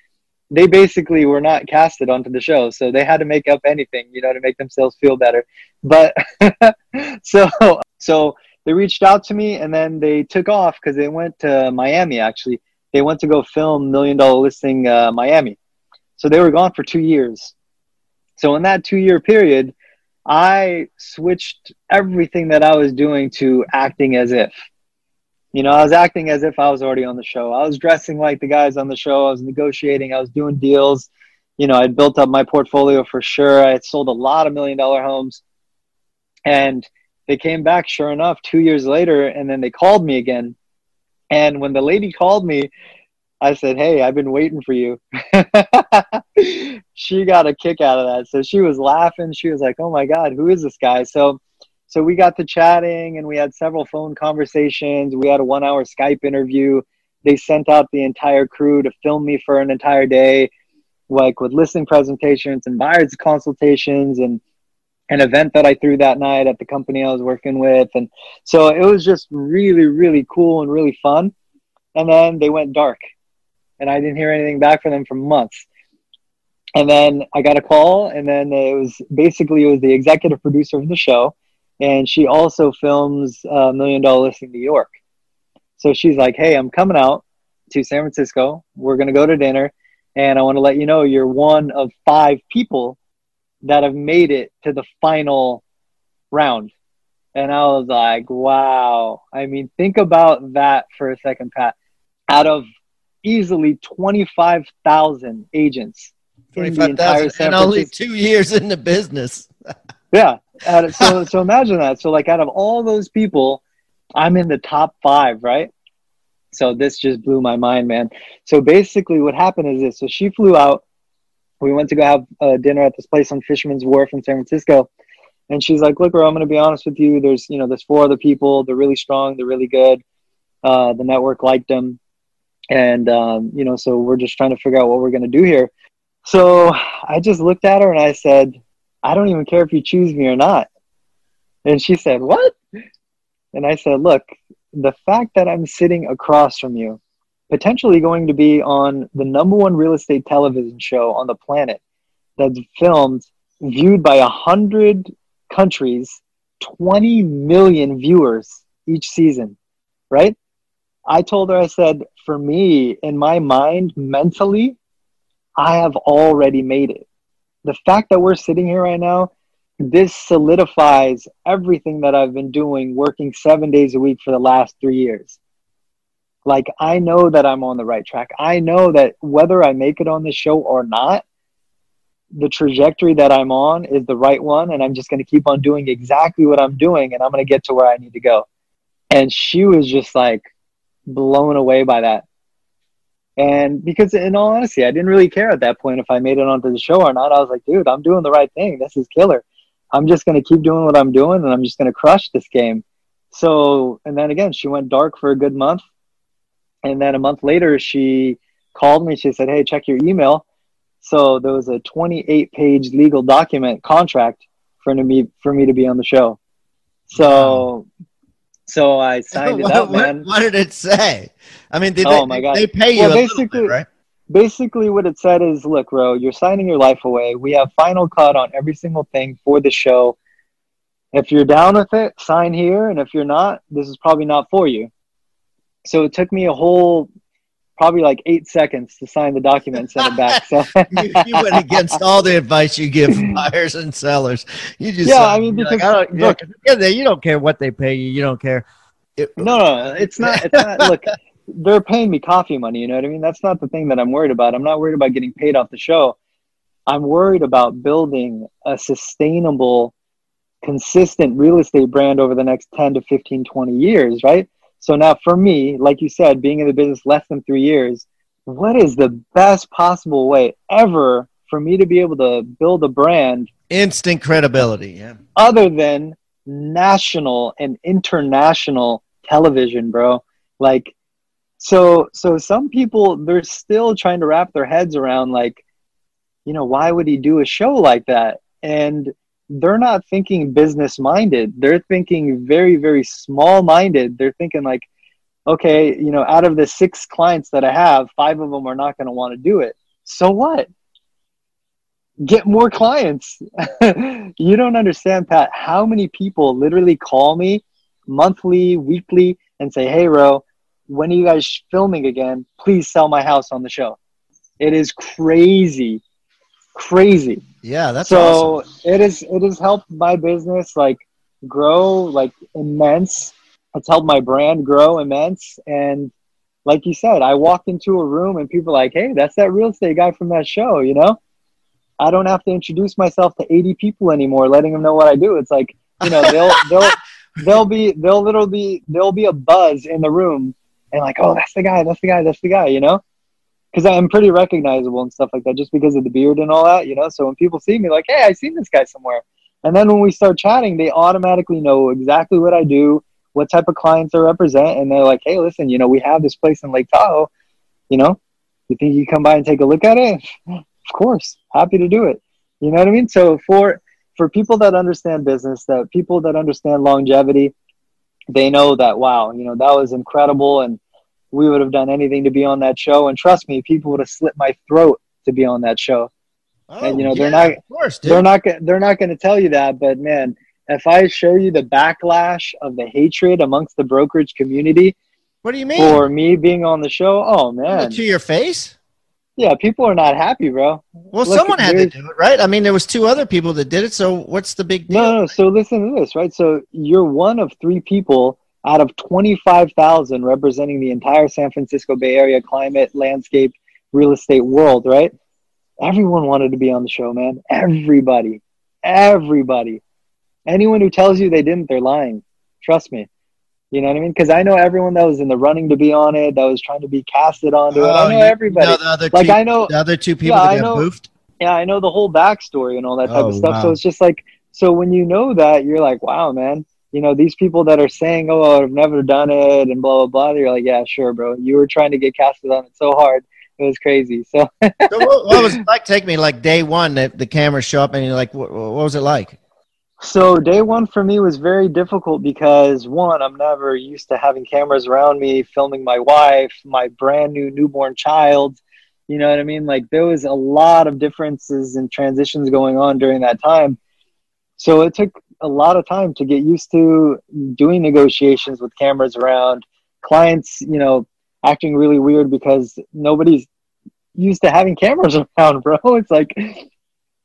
they basically were not casted onto the show so they had to make up anything you know to make themselves feel better. But (laughs) so so they reached out to me and then they took off because they went to miami actually. They went to go film million dollar listing uh, miami. So they were gone for two years. So in that two year period i switched everything that i was doing to acting as if you know, I was acting as if I was already on the show. I was dressing like the guys on the show. I was negotiating. I was doing deals. You know, I'd built up my portfolio for sure. I had sold a lot of million dollar homes. And they came back, sure enough, two years later. And then they called me again. And when the lady called me, I said, Hey, I've been waiting for you. (laughs) she got a kick out of that. So she was laughing. She was like, Oh my God, who is this guy? So so we got to chatting and we had several phone conversations. We had a one hour Skype interview. They sent out the entire crew to film me for an entire day, like with listing presentations and buyers consultations and an event that I threw that night at the company I was working with. And so it was just really, really cool and really fun. And then they went dark and I didn't hear anything back from them for months. And then I got a call and then it was basically it was the executive producer of the show and she also films a Million Dollar Listing New York. So she's like, "Hey, I'm coming out to San Francisco. We're gonna go to dinner, and I want to let you know you're one of five people that have made it to the final round." And I was like, "Wow!" I mean, think about that for a second, Pat. Out of easily twenty-five thousand agents, twenty-five thousand, and only two years in the business. (laughs) yeah, of, so so imagine that. So like out of all those people, I'm in the top five, right? So this just blew my mind, man. So basically, what happened is this: so she flew out. We went to go have uh, dinner at this place on Fisherman's Wharf in San Francisco, And she's like, look, bro, I'm going to be honest with you. There's, you know, there's four other people. They're really strong. They're really good. Uh, the network liked them. And, um, you know, so we're just trying to figure out what we're going to do here. So I just looked at her and I said, I don't even care if you choose me or not. And she said, what? And I said, look, the fact that I'm sitting across from you, potentially going to be on the number one real estate television show on the planet that's filmed, viewed by a hundred countries, 20 million viewers each season, right? I told her, I said, for me, in my mind, mentally, I have already made it. The fact that we're sitting here right now this solidifies everything that I've been doing, working seven days a week for the last three years. Like, I know that I'm on the right track. I know that whether I make it on the show or not, the trajectory that I'm on is the right one. And I'm just going to keep on doing exactly what I'm doing and I'm going to get to where I need to go. And she was just like blown away by that. And because, in all honesty, I didn't really care at that point if I made it onto the show or not. I was like, dude, I'm doing the right thing. This is killer. I'm just going to keep doing what I'm doing and I'm just going to crush this game. So, and then again, she went dark for a good month. And then a month later, she called me. She said, Hey, check your email. So there was a 28 page legal document contract for me, for me to be on the show. So, so I (laughs) signed what, it up, man. What, what, did it say? I mean, did oh they, my God. they pay you well, basically, bit, right? basically what it said is look bro you're signing your life away we have final cut on every single thing for the show if you're down with it sign here and if you're not this is probably not for you so it took me a whole probably like eight seconds to sign the document and send it back so (laughs) you, you, went against (laughs) all the advice you give buyers and sellers you just yeah i mean because like, I don't, look you don't care what they pay you you don't care it, no no it's not it's not (laughs) look they're paying me coffee money. You know what I mean? That's not the thing that I'm worried about. I'm not worried about getting paid off the show. I'm worried about building a sustainable, consistent real estate brand over the next 10 to 15, 20 years, right? So now for me, like you said, being in the business less than three years, what is the best possible way ever for me to be able to build a brand? Instant credibility, yeah. Other than national and international television, bro. Like so so some people they're still trying to wrap their heads around like you know why would he do a show like that and they're not thinking business minded they're thinking very very small minded they're thinking like okay you know out of the six clients that i have five of them are not going to want to do it so what get more clients (laughs) you don't understand pat how many people literally call me monthly weekly and say hey ro when are you guys filming again? Please sell my house on the show. It is crazy, crazy. Yeah, that's so awesome. it is. It has helped my business like grow like immense. It's helped my brand grow immense. And like you said, I walk into a room and people like, "Hey, that's that real estate guy from that show," you know. I don't have to introduce myself to 80 people anymore, letting them know what I do. It's like, you know, they'll (laughs) they'll they'll be they'll literally there'll be a buzz in the room and like, oh, that's the guy, that's the guy, that's the guy, you know? Because I'm pretty recognizable and stuff like that, just because of the beard and all that, you know. So when people see me, like, hey, I seen this guy somewhere, and then when we start chatting, they automatically know exactly what I do, what type of clients I represent, and they're like, hey, listen, you know, we have this place in Lake Tahoe, you know, you think you come by and take a look at it? (laughs) of course, happy to do it. You know what I mean? So for for people that understand business, that people that understand longevity, they know that wow, you know, that was incredible and we would have done anything to be on that show. And trust me, people would have slit my throat to be on that show. Oh, and you know, yeah, they're not course, they're not they're not going to tell you that, but man, if I show you the backlash of the hatred amongst the brokerage community, what do you mean? For me being on the show, oh man, to your face? Yeah, people are not happy, bro. Well, Look, someone had to do it, right? I mean, there was two other people that did it. So what's the big deal? No, no. So listen to this, right? So you're one of three people out of 25,000 representing the entire San Francisco Bay Area climate, landscape, real estate world, right? Everyone wanted to be on the show, man. Everybody. Everybody. Anyone who tells you they didn't, they're lying. Trust me. You know what I mean? Because I know everyone that was in the running to be on it, that was trying to be casted onto oh, it. I oh, know everybody. You know the other like two, I know the other two people yeah, that got boofed. Yeah, I know the whole backstory and all that type oh, of stuff. Wow. So it's just like so when you know that, you're like, wow, man. You know, these people that are saying, "Oh, I've never done it," and blah blah blah. You're like, yeah, sure, bro. You were trying to get casted on it so hard, it was crazy. So, (laughs) so what, what, was it like? Take me like day one. The, the cameras show up, and you're like, what, what was it like? So day one for me was very difficult because one, I'm never used to having cameras around me, filming my wife, my brand new newborn child. You know what I mean? Like there was a lot of differences and transitions going on during that time. So it took a lot of time to get used to doing negotiations with cameras around, clients, you know, acting really weird because nobody's used to having cameras (laughs) around, bro. It's like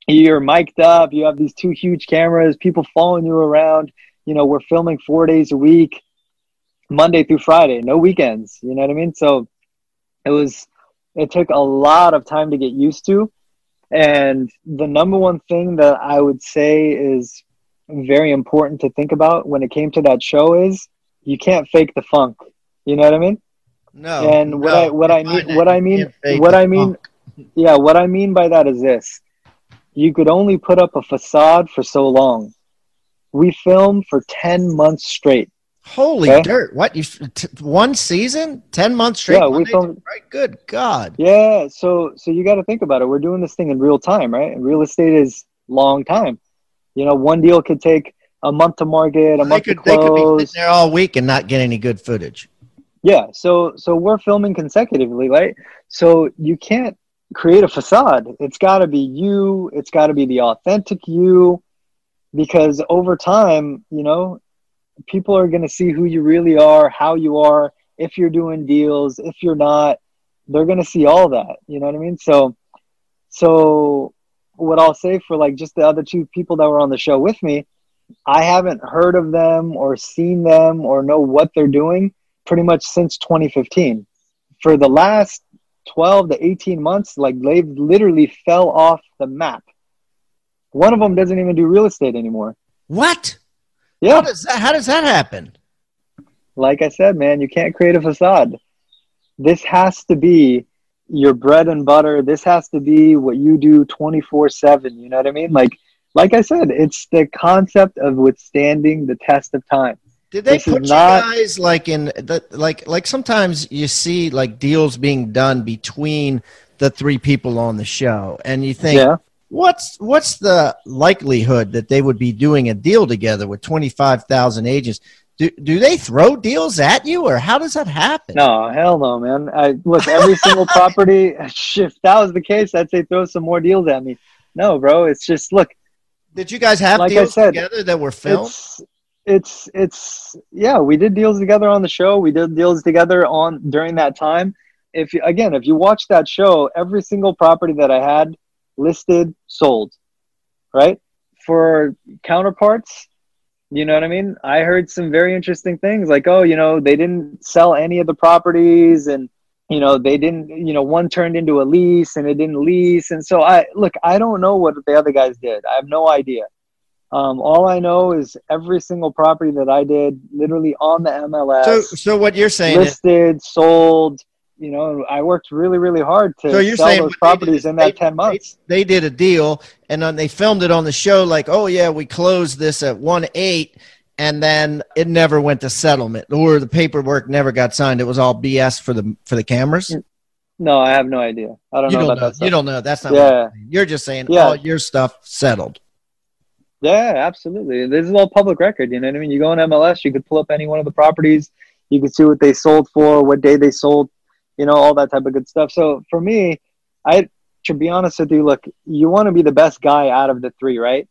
you're mic'd up, you have these two huge cameras, people following you around. You know, we're filming four days a week, Monday through Friday, no weekends. You know what I mean? So it was, it took a lot of time to get used to. And the number one thing that I would say is very important to think about when it came to that show is you can't fake the funk. You know what I mean? No. And what no, I what I mean what I mean what I mean yeah, what I mean by that is this. You could only put up a facade for so long. We filmed for 10 months straight. Holy okay? dirt. What you t- one season? 10 months straight? Yeah, we filmed right good god. Yeah, so so you got to think about it. We're doing this thing in real time, right? And real estate is long time. You know, one deal could take a month to market, a they month could, to close. They could be there all week and not get any good footage. Yeah, so so we're filming consecutively, right? So you can't create a facade. It's got to be you. It's got to be the authentic you, because over time, you know, people are going to see who you really are, how you are, if you're doing deals, if you're not. They're going to see all that. You know what I mean? So, so what I'll say for like just the other two people that were on the show with me, I haven't heard of them or seen them or know what they're doing pretty much since 2015. For the last 12 to 18 months, like they literally fell off the map. One of them doesn't even do real estate anymore. What? Yeah. How does that, how does that happen? Like I said, man, you can't create a facade. This has to be your bread and butter. This has to be what you do 24 7. You know what I mean? Like, like I said, it's the concept of withstanding the test of time. Did they this put you not, guys like in the like like sometimes you see like deals being done between the three people on the show, and you think, yeah. what's what's the likelihood that they would be doing a deal together with twenty five thousand agents? Do, do they throw deals at you, or how does that happen? No, hell no, man. I, look, every (laughs) single property. (laughs) If that was the case, I'd say throw some more deals at me. No, bro. It's just look. Did you guys have like deals said, together that were filmed? it's it's yeah we did deals together on the show we did deals together on during that time if you, again if you watch that show every single property that i had listed sold right for counterparts you know what i mean i heard some very interesting things like oh you know they didn't sell any of the properties and you know they didn't you know one turned into a lease and it didn't lease and so i look i don't know what the other guys did i have no idea um, all I know is every single property that I did, literally on the MLS. So, so what you're saying listed, is, sold. You know, I worked really, really hard to so you're sell those properties did, in that they, ten months. They, they, did a deal, and then they filmed it on the show. Like, oh yeah, we closed this at one eight, and then it never went to settlement, or the paperwork never got signed. It was all BS for the for the cameras. Mm. No, I have no idea. I don't you know don't know. You don't know. That's not. Yeah. You're just saying yeah. all your stuff settled. Yeah, absolutely. This is all public record. You know what I mean? You go on MLS, you could pull up any one of the properties, you can see what they sold for, what day they sold, you know, all that type of good stuff. So for me, I to be honest with you, look, you want to be the best guy out of the three, right?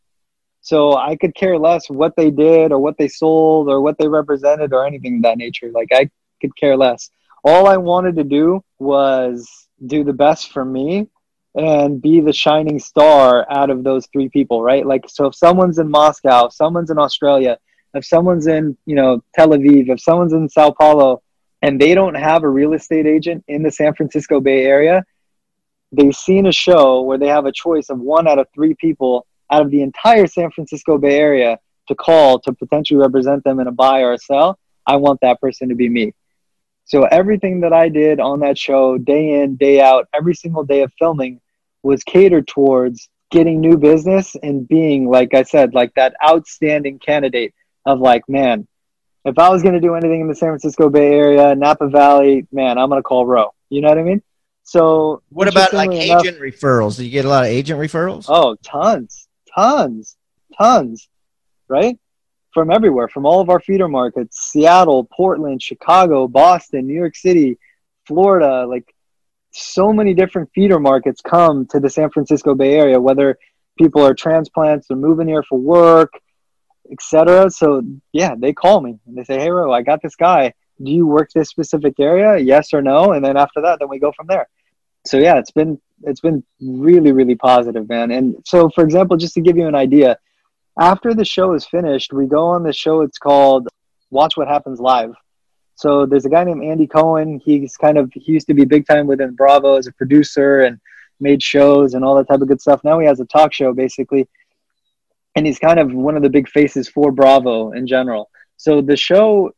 So I could care less what they did or what they sold or what they represented or anything of that nature. Like I could care less. All I wanted to do was do the best for me and be the shining star out of those three people, right? Like, so if someone's in Moscow, if someone's in Australia, if someone's in, you know, Tel Aviv, if someone's in Sao Paulo, and they don't have a real estate agent in the San Francisco Bay Area, they've seen a show where they have a choice of one out of three people out of the entire San Francisco Bay Area to call to potentially represent them in a buy or a sell. I want that person to be me. So everything that I did on that show, day in, day out, every single day of filming, was catered towards getting new business and being like I said, like that outstanding candidate of like, man, if I was going to do anything in the San Francisco Bay Area, Napa Valley, man, I'm going to call Ro. You know what I mean? So, what about like enough, agent referrals? Do you get a lot of agent referrals? Oh, tons, tons, tons, right? From everywhere, from all of our feeder markets Seattle, Portland, Chicago, Boston, New York City, Florida. Like, so many different feeder markets come to the San Francisco Bay Area, whether people are transplants or moving here for work, etc. So yeah, they call me and they say, "Hey, Ro, I got this guy. Do you work this specific area? Yes or no?" And then after that, then we go from there. So yeah, it's been it's been really really positive, man. And so, for example, just to give you an idea, after the show is finished, we go on the show. It's called Watch What Happens Live. So there's a guy named Andy Cohen. He's kind of he used to be big time within Bravo as a producer and made shows and all that type of good stuff. Now he has a talk show basically and he's kind of one of the big faces for Bravo in general. So the show,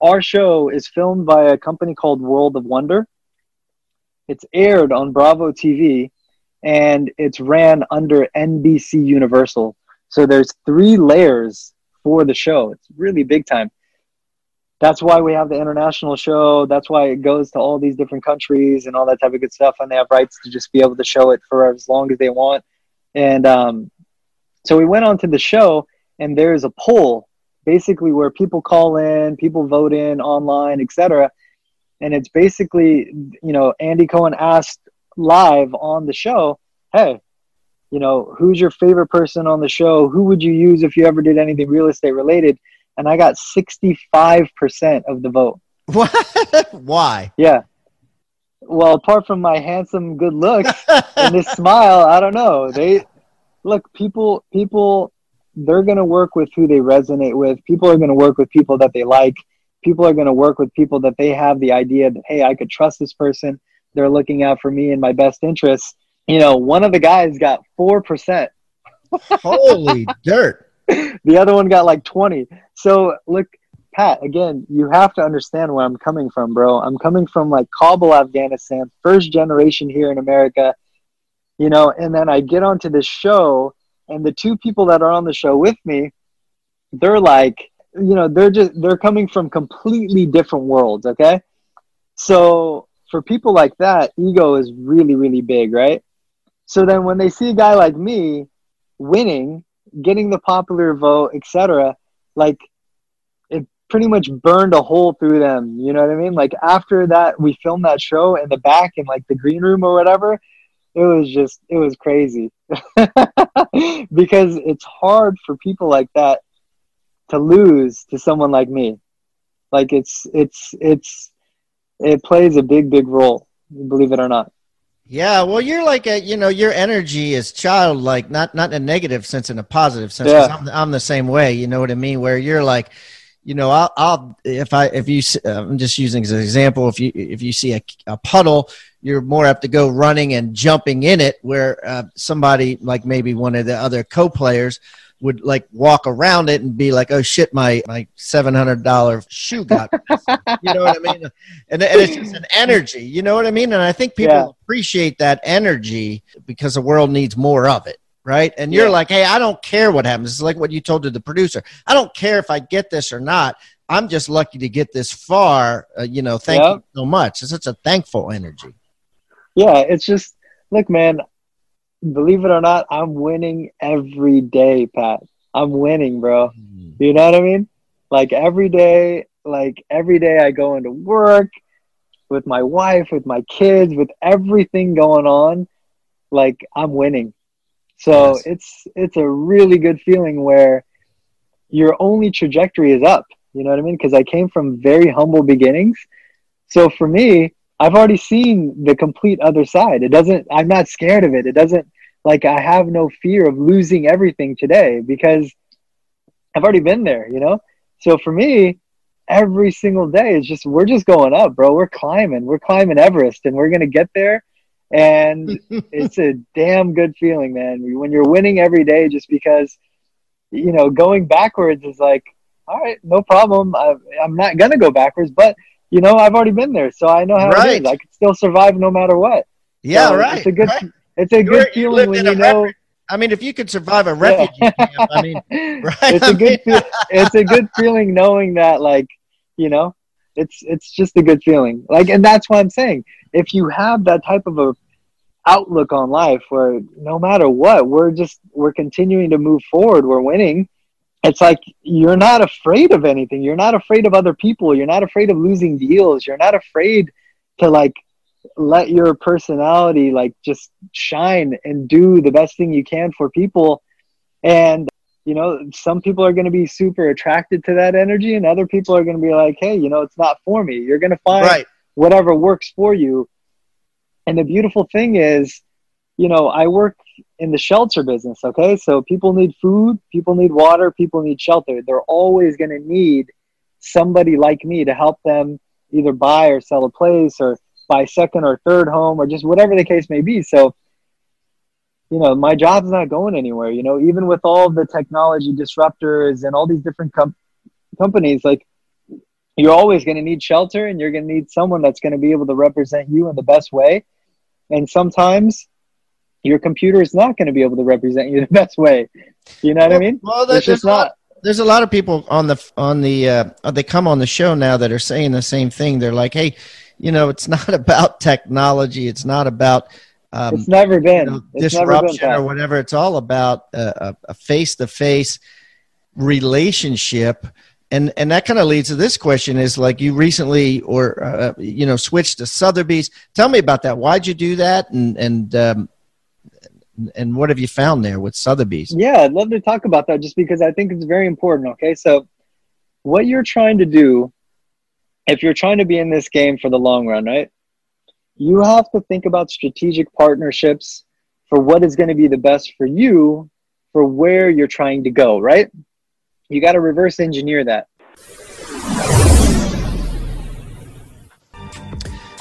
our show, is filmed by a company called World of Wonder. It's aired on Bravo TV, and it's ran under NBC Universal. So there's three layers for the show. It's really big time. That's why we have the international show. That's why it goes to all these different countries and all that type of good stuff. And they have rights to just be able to show it for as long as they want. And um, so we went on to the show, and there's a poll basically where people call in, people vote in online, etc. And it's basically, you know, Andy Cohen asked live on the show, "Hey, you know, who's your favorite person on the show? Who would you use if you ever did anything real estate related?" And I got 65% of the vote. What? (laughs) Why? Yeah. Well, apart from my handsome good looks and this (laughs) smile, I don't know. They look, people, people, they're going to work with who they resonate with. People are going to work with people that they like. People are going to work with people that they have the idea that, hey, I could trust this person. They're looking out for me and my best interests. You know, one of the guys got 4%. Holy (laughs) dirt. The other one got like 20. So, look, Pat, again, you have to understand where I'm coming from, bro. I'm coming from like Kabul, Afghanistan, first generation here in America you know, and then I get onto this show, and the two people that are on the show with me, they're like, you know, they're just they're coming from completely different worlds. Okay, so for people like that, ego is really really big, right? So then when they see a guy like me winning, getting the popular vote, etc., like it pretty much burned a hole through them. You know what I mean? Like after that, we filmed that show in the back in like the green room or whatever it was just it was crazy. (laughs) Because it's hard for people like that to lose to someone like me. Like it's it's it's it plays a big big role believe it or not. Yeah well you're like a you know your energy is childlike not not in a negative sense in a positive sense yeah. I'm, I'm the same way you know what i mean? Where you're like you know, I'll, I'll, if I, if you, I'm just using as an example, if you, if you see a, a puddle, you're more apt to go running and jumping in it where uh, somebody like maybe one of the other co-players would like walk around it and be like, "Oh shit, my my seven hundred dollar shoe got," (laughs) you know what I mean? And, and it's just an energy, you know what I mean? And I think people yeah. appreciate that energy because the world needs more of it right? And you're yeah. like, hey, I don't care what happens. It's like what you told to the producer. I don't care if I get this or not. I'm just lucky to get this far. Uh, you know, thank you so much. It's such a thankful energy. Yeah, it's just look, man. Believe it or not, I'm winning every day, Pat. I'm winning, bro. Mm. You know what I mean? Like every day, like every day I go into work with my wife, with my kids, with everything going on, like I'm winning. So yes. it's it's a really good feeling where your only trajectory is up. You know what I mean? Because I came from very humble beginnings. So for me, I've already seen the complete other side. It doesn't. I'm not scared of it. It doesn't like I have no fear of losing everything today because I've already been there. You know. So for me, every single day is just we're just going up, bro. We're climbing. We're climbing Everest, and we're gonna get there and (laughs) it's a damn good feeling, man. When you're winning every day, just because you know going backwards is like, all right, no problem. I, am not gonna go backwards, but you know I've already been there, so I know how right. it is. I can still survive no matter what. Yeah, so right. It's a good. Right. It's a you're, good feeling when you know. I mean, if you could survive a refugee yeah. camp, I mean, (laughs) right? It's a good, feel, it's a good feeling knowing that, like, you know, it's it's just a good feeling. Like, and that's what I'm saying, if you have that type of a outlook on life, where no matter what, we're just we're continuing to move forward, we're winning. It's like you're not afraid of anything. You're not afraid of other people. You're not afraid of losing deals. You're not afraid to like let your personality like just shine and do the best thing you can for people and you know some people are going to be super attracted to that energy and other people are going to be like hey you know it's not for me you're going to find right. Whatever works for you and the beautiful thing is you know i work in the shelter business okay so people need food people need water people need shelter they're always going to need somebody like me to help them either buy or sell a place or buy second or third home or just whatever the case may be. So, you know, my job's not going anywhere. You know, even with all the technology disruptors and all these different com- companies, like you're always going to need shelter and you're going to need someone that's going to be able to represent you in the best way. And sometimes your computer is not going to be able to represent you (laughs) the best way. You know what well, I mean? Well, that's just not. There's a lot of people on the on the uh, they come on the show now that are saying the same thing. They're like, "Hey, you know, it's (laughs) not about technology. It's not about um, it's never been you know, it's disruption been or whatever. It's all about a face to face relationship. And, and that kind of leads to this question is like you recently or uh, you know switched to Sotheby's. Tell me about that. Why'd you do that? And and um, and what have you found there with Sotheby's? Yeah, I'd love to talk about that just because I think it's very important. Okay, so what you're trying to do if you're trying to be in this game for the long run, right? You have to think about strategic partnerships for what is going to be the best for you for where you're trying to go, right? You got to reverse engineer that.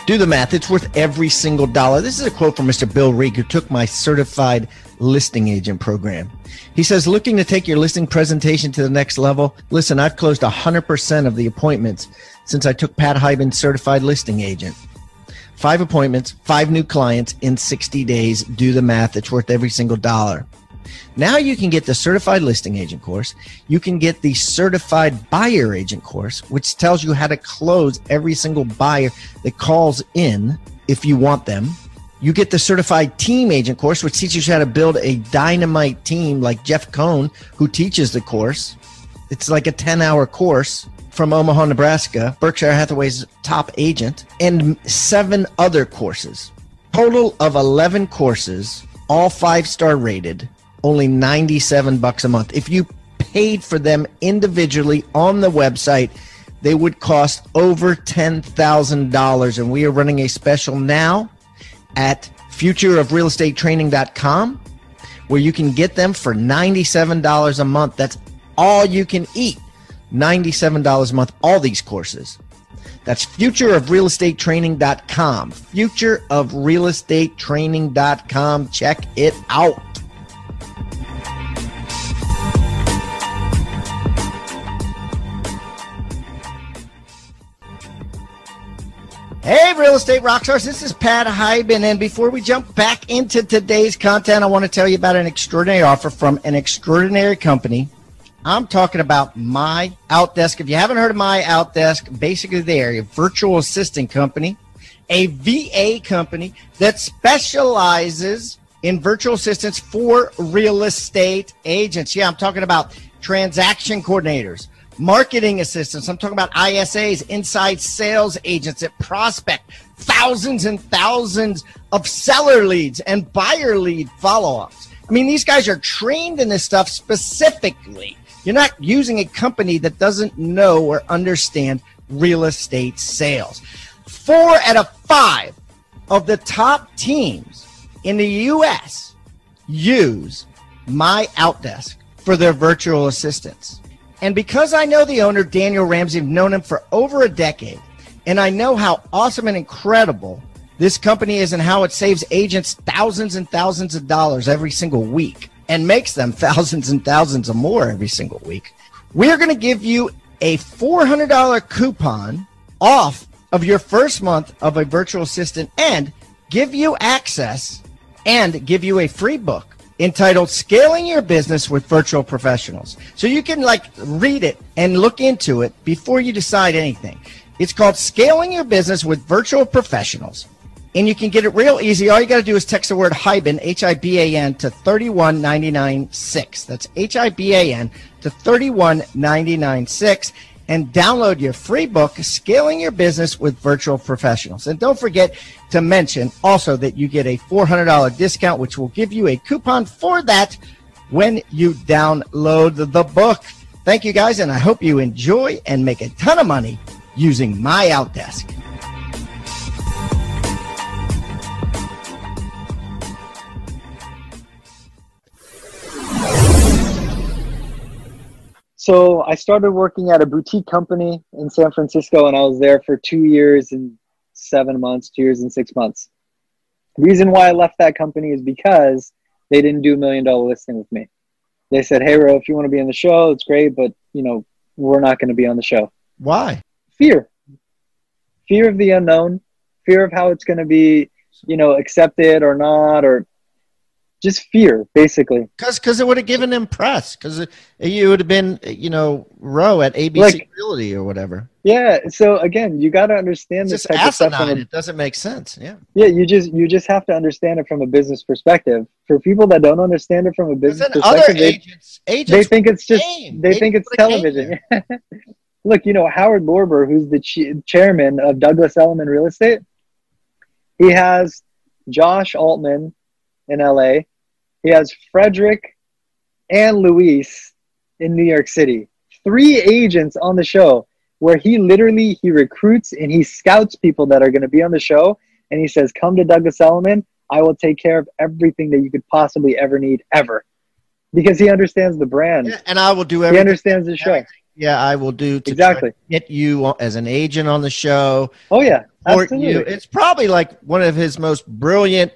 Do the math. It's worth every single dollar. This is a quote from Mr. Bill Reek, who took my certified listing agent program. He says, looking to take your listing presentation to the next level. Listen, I've closed 100% of the appointments since I took Pat Hiban certified listing agent. Five appointments, five new clients in 60 days. Do the math. It's worth every single dollar. Now you can get the certified listing agent course. You can get the certified buyer agent course, which tells you how to close every single buyer that calls in if you want them. You get the certified team agent course, which teaches you how to build a dynamite team like Jeff Cohn, who teaches the course. It's like a 10 hour course from Omaha, Nebraska, Berkshire Hathaway's top agent, and seven other courses. Total of 11 courses, all five star rated, only 97 bucks a month. If you paid for them individually on the website, they would cost over $10,000. And we are running a special now at futureofrealestatetraining.com where you can get them for $97 a month. That's all you can eat. $97 a month, all these courses. That's futureofrealestatetraining.com. Futureofrealestatetraining.com. Check it out. Hey, real estate rockstars. This is Pat Hiban. And before we jump back into today's content, I want to tell you about an extraordinary offer from an extraordinary company I'm talking about My Outdesk. If you haven't heard of My Outdesk, basically they're a virtual assistant company, a VA company that specializes in virtual assistants for real estate agents. Yeah, I'm talking about transaction coordinators, marketing assistants. I'm talking about ISAs, inside sales agents that prospect thousands and thousands of seller leads and buyer lead follow ups. I mean, these guys are trained in this stuff specifically you're not using a company that doesn't know or understand real estate sales. Four out of five of the top teams in the US use my Outdesk for their virtual assistants. And because I know the owner, Daniel Ramsey, I've known him for over a decade, and I know how awesome and incredible this company is and how it saves agents thousands and thousands of dollars every single week and makes them (laughs) thousands and thousands of more every single week, we are going to give you a $400 coupon off of your first month of a virtual assistant and give you access and give you a free book entitled Scaling Your Business with Virtual Professionals. So you can like read it and look into it before you decide anything. It's called Scaling Your Business with Virtual Professionals. And you can get it real easy. All you got to do is text the word HIBAN, H I B A N, to 31996. That's H I B A N to 31996 and download your free book, Scaling Your Business with Virtual Professionals. And don't forget to mention also that you get a $400 discount, which will give you a coupon for that when you download the book. Thank you guys, and I hope you enjoy and make a ton of money using my Outdesk. So I started working at a boutique company in San Francisco, and I was there for two years and seven months, two years and six months. The reason why I left that company is because they didn't do a million dollar listing with me. They said, "Hey, Ro, if you want to be on the show, it's great, but you know, we're not going to be on the show." Why? Fear. Fear of the unknown. Fear of how it's going to be, you know, accepted or not, or just fear, basically. Because because it would have given him press. Because you would have been, you know, Ro at ABC like, Realty or whatever. Yeah. So again, you got to understand this type asinine. of stuff. A, it doesn't make sense. Yeah. Yeah. You just you just have to understand it from a business perspective. For people that don't understand it from a business perspective, they, agents, agents they think it's just game. they think it's television. (laughs) Look, you know Howard Lorber, who's the ch- chairman of Douglas Elliman Real Estate. He has Josh Altman in LA. He has Fredrik and Luis in New York City. Three agents on the show where he literally he recruits and he scouts people that are going to be on the show and he says, "Come to Douglas Elliman. I will take care of everything that you could possibly ever need ever." Because he understands the brand. Yeah, and I will do everything. He understands the show. Yeah, I will do to exactly get you as an agent on the show. Oh yeah, absolutely. You. It's probably like one of his most brilliant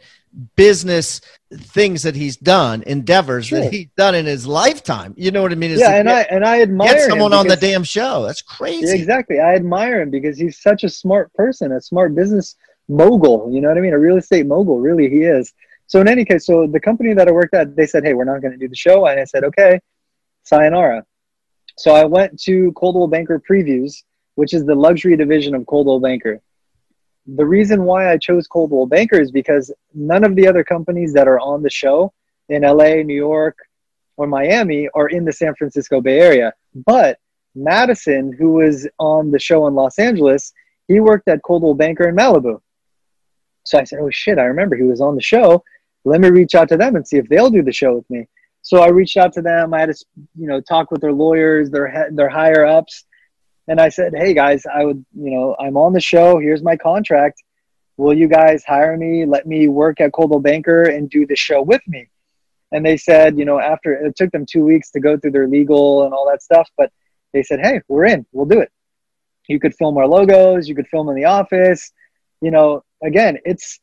business things that he's done, endeavors sure. that he's done in his lifetime. You know what I mean? It's yeah, and I and I admire get someone on the damn show. That's crazy. Yeah, exactly. I admire him because he's such a smart person, a smart business mogul. You know what I mean? A real estate mogul. Really, he is. So in any case, so the company that I worked at, they said, "Hey, we're not going to do the show," and I said, "Okay, sayonara." So I went to Coldwell Banker Previews, which is the luxury division of Coldwell Banker the reason why I chose Coldwell Banker is because none of the other companies that are on the show in LA, New York, or Miami are in the San Francisco Bay Area. But Madison, who was on the show in Los Angeles, he worked at Coldwell Banker in Malibu. So I said, "Oh shit, I remember he was on the show. Let me reach out to them and see if they'll do the show with me." So I reached out to them. I had to, you know, talk with their lawyers, their their higher ups, and I said, "Hey guys, I would, you know, I'm on the show. Here's my contract. Will you guys hire me? Let me work at Coldwell Banker and do the show with me." And they said, you know, after it took them two weeks to go through their legal and all that stuff, but they said, "Hey, we're in. We'll do it. You could film our logos. You could film in the office. You know, again, it's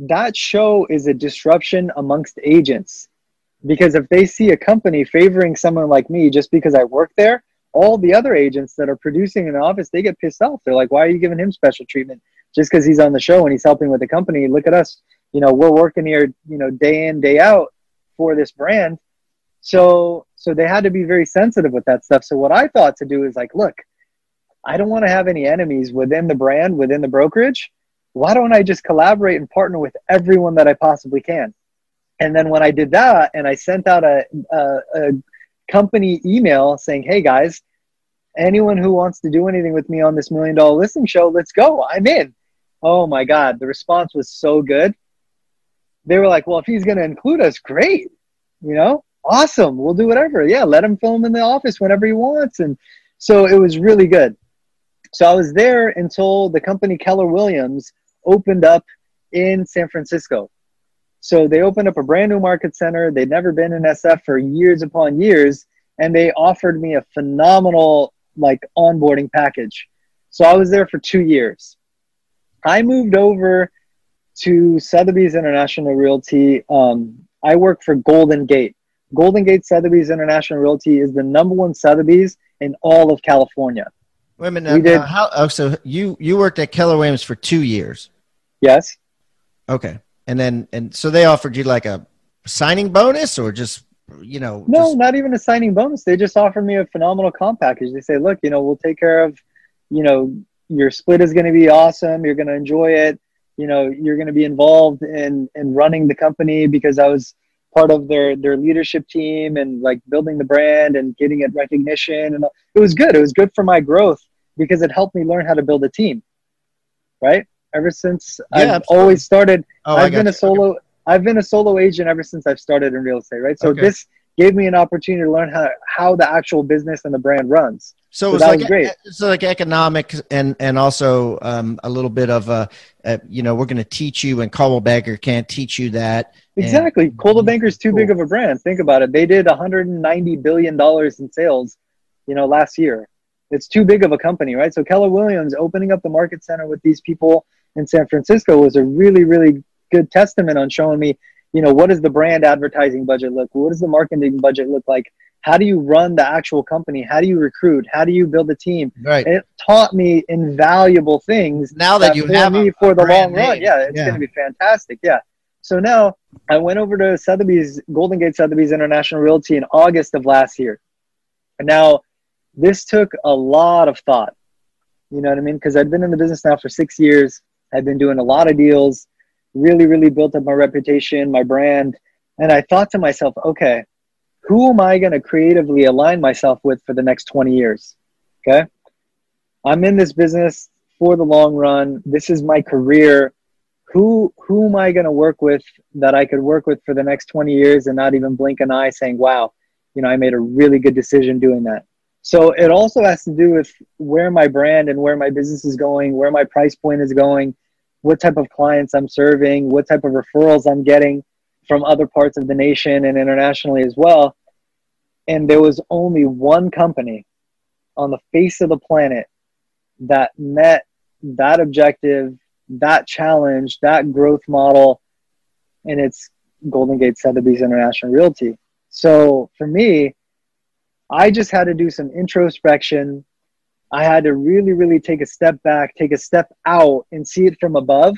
that show is a disruption amongst agents." Because if they see a company favoring someone like me just because I work there, all the other agents that are producing in the office, they get pissed off. They're like, why are you giving him special treatment just because he's on the show and he's helping with the company? Look at us. You know, we're working here, you know, day in, day out for this brand. So, so they had to be very sensitive with that stuff. So what I thought to do is like, look, I don't want to have any enemies within the brand, within the brokerage. Why don't I just collaborate and partner with everyone that I possibly can? And then when I did that and I sent out a, a, a company email saying, hey guys, anyone who wants to do anything with me on this million dollar listing show, let's go. I'm in. Oh my God. The response was so good. They were like, well, if he's going to include us, great. You know, awesome. We'll do whatever. Yeah, let him film in the office whenever he wants. And so it was really good. So I was there until the company Keller Williams opened up in San Francisco. So they opened up a brand new market center. They'd never been in SF for years upon years, and they offered me a phenomenal like onboarding package. So I was there for two years. I moved over to Sotheby's International Realty. Um, I work for Golden Gate. Golden Gate Sotheby's International Realty is the number one Sotheby's in all of California. Wait a minute. We did, uh, how, oh, so you you worked at Keller Williams for two years? Yes. Okay and then and so they offered you like a signing bonus or just you know? No, just- not even a signing bonus. They just offered me a phenomenal comp package. They say, look, you know, we'll take care of, you know, your split is going to be awesome. You're going to enjoy it. You know, you're going to be involved in in running the company because I was part of their their leadership team and like building the brand and getting it recognition and it was good. It was good for my growth because it helped me learn how to build a team. Right? Ever since Yeah, I've absolutely. always started oh, I've been a you. solo I've been a solo agent ever since I've started in real estate, right? So Okay. this gave me an opportunity to learn how how the actual business and the brand runs. So So it was that like was great. So like economics and and also um, a little bit of a, uh you know we're going to teach you and Coldwell Banker can't teach you that And- Exactly. Coldwell is too big of a brand. Think about it. They did 190 billion dollars in sales, you know, last year. It's too big of a company, right? So Keller Williams opening up the market center with these people in San Francisco was a really, really good testament on showing me, you know, what does the brand advertising budget look? What does the marketing budget look like? How do you run the actual company? How do you recruit? How do you build a team? right. And it taught me invaluable things Now that you have me a- for a the long brand run. Yeah, it's Yeah. going to be fantastic. Yeah. So now I went over to Sotheby's, Golden Gate Sotheby's International Realty in August of last year. And now this took a lot of thought. You know what I mean? Because I'd been in the business now for six years. I'd been doing a lot of deals, really, really built up my reputation, my brand. And I thought to myself, okay, who am I going to creatively align myself with for the next 20 years? Okay. I'm in this business for the long run. This is my career. Who who am I going to work with that I could work with for the next 20 years and not even blink an eye saying, "Wow, you know, I made a really good decision doing that." So it also has to do with where my brand and where my business is going, where my price point is going, what type of clients I'm serving, what type of referrals I'm getting from other parts of the nation and internationally as well. And there was only one company on the face of the planet that met that objective, that challenge, that growth model, and it's Golden Gate Sotheby's International Realty. So for me, I just had to do some introspection. I had to really, really take a step back, take a step out, and see it from above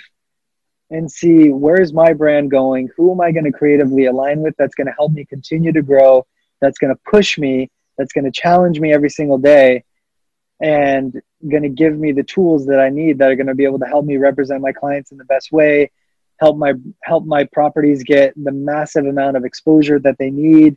and see where's my brand going? Who am I going to creatively align with that's going to help me continue to grow, that's going to push me, that's going to challenge me every single day, and going to give me the tools that I need that are going to be able to help me represent my clients in the best way, help my help my properties get the massive amount of exposure that they need,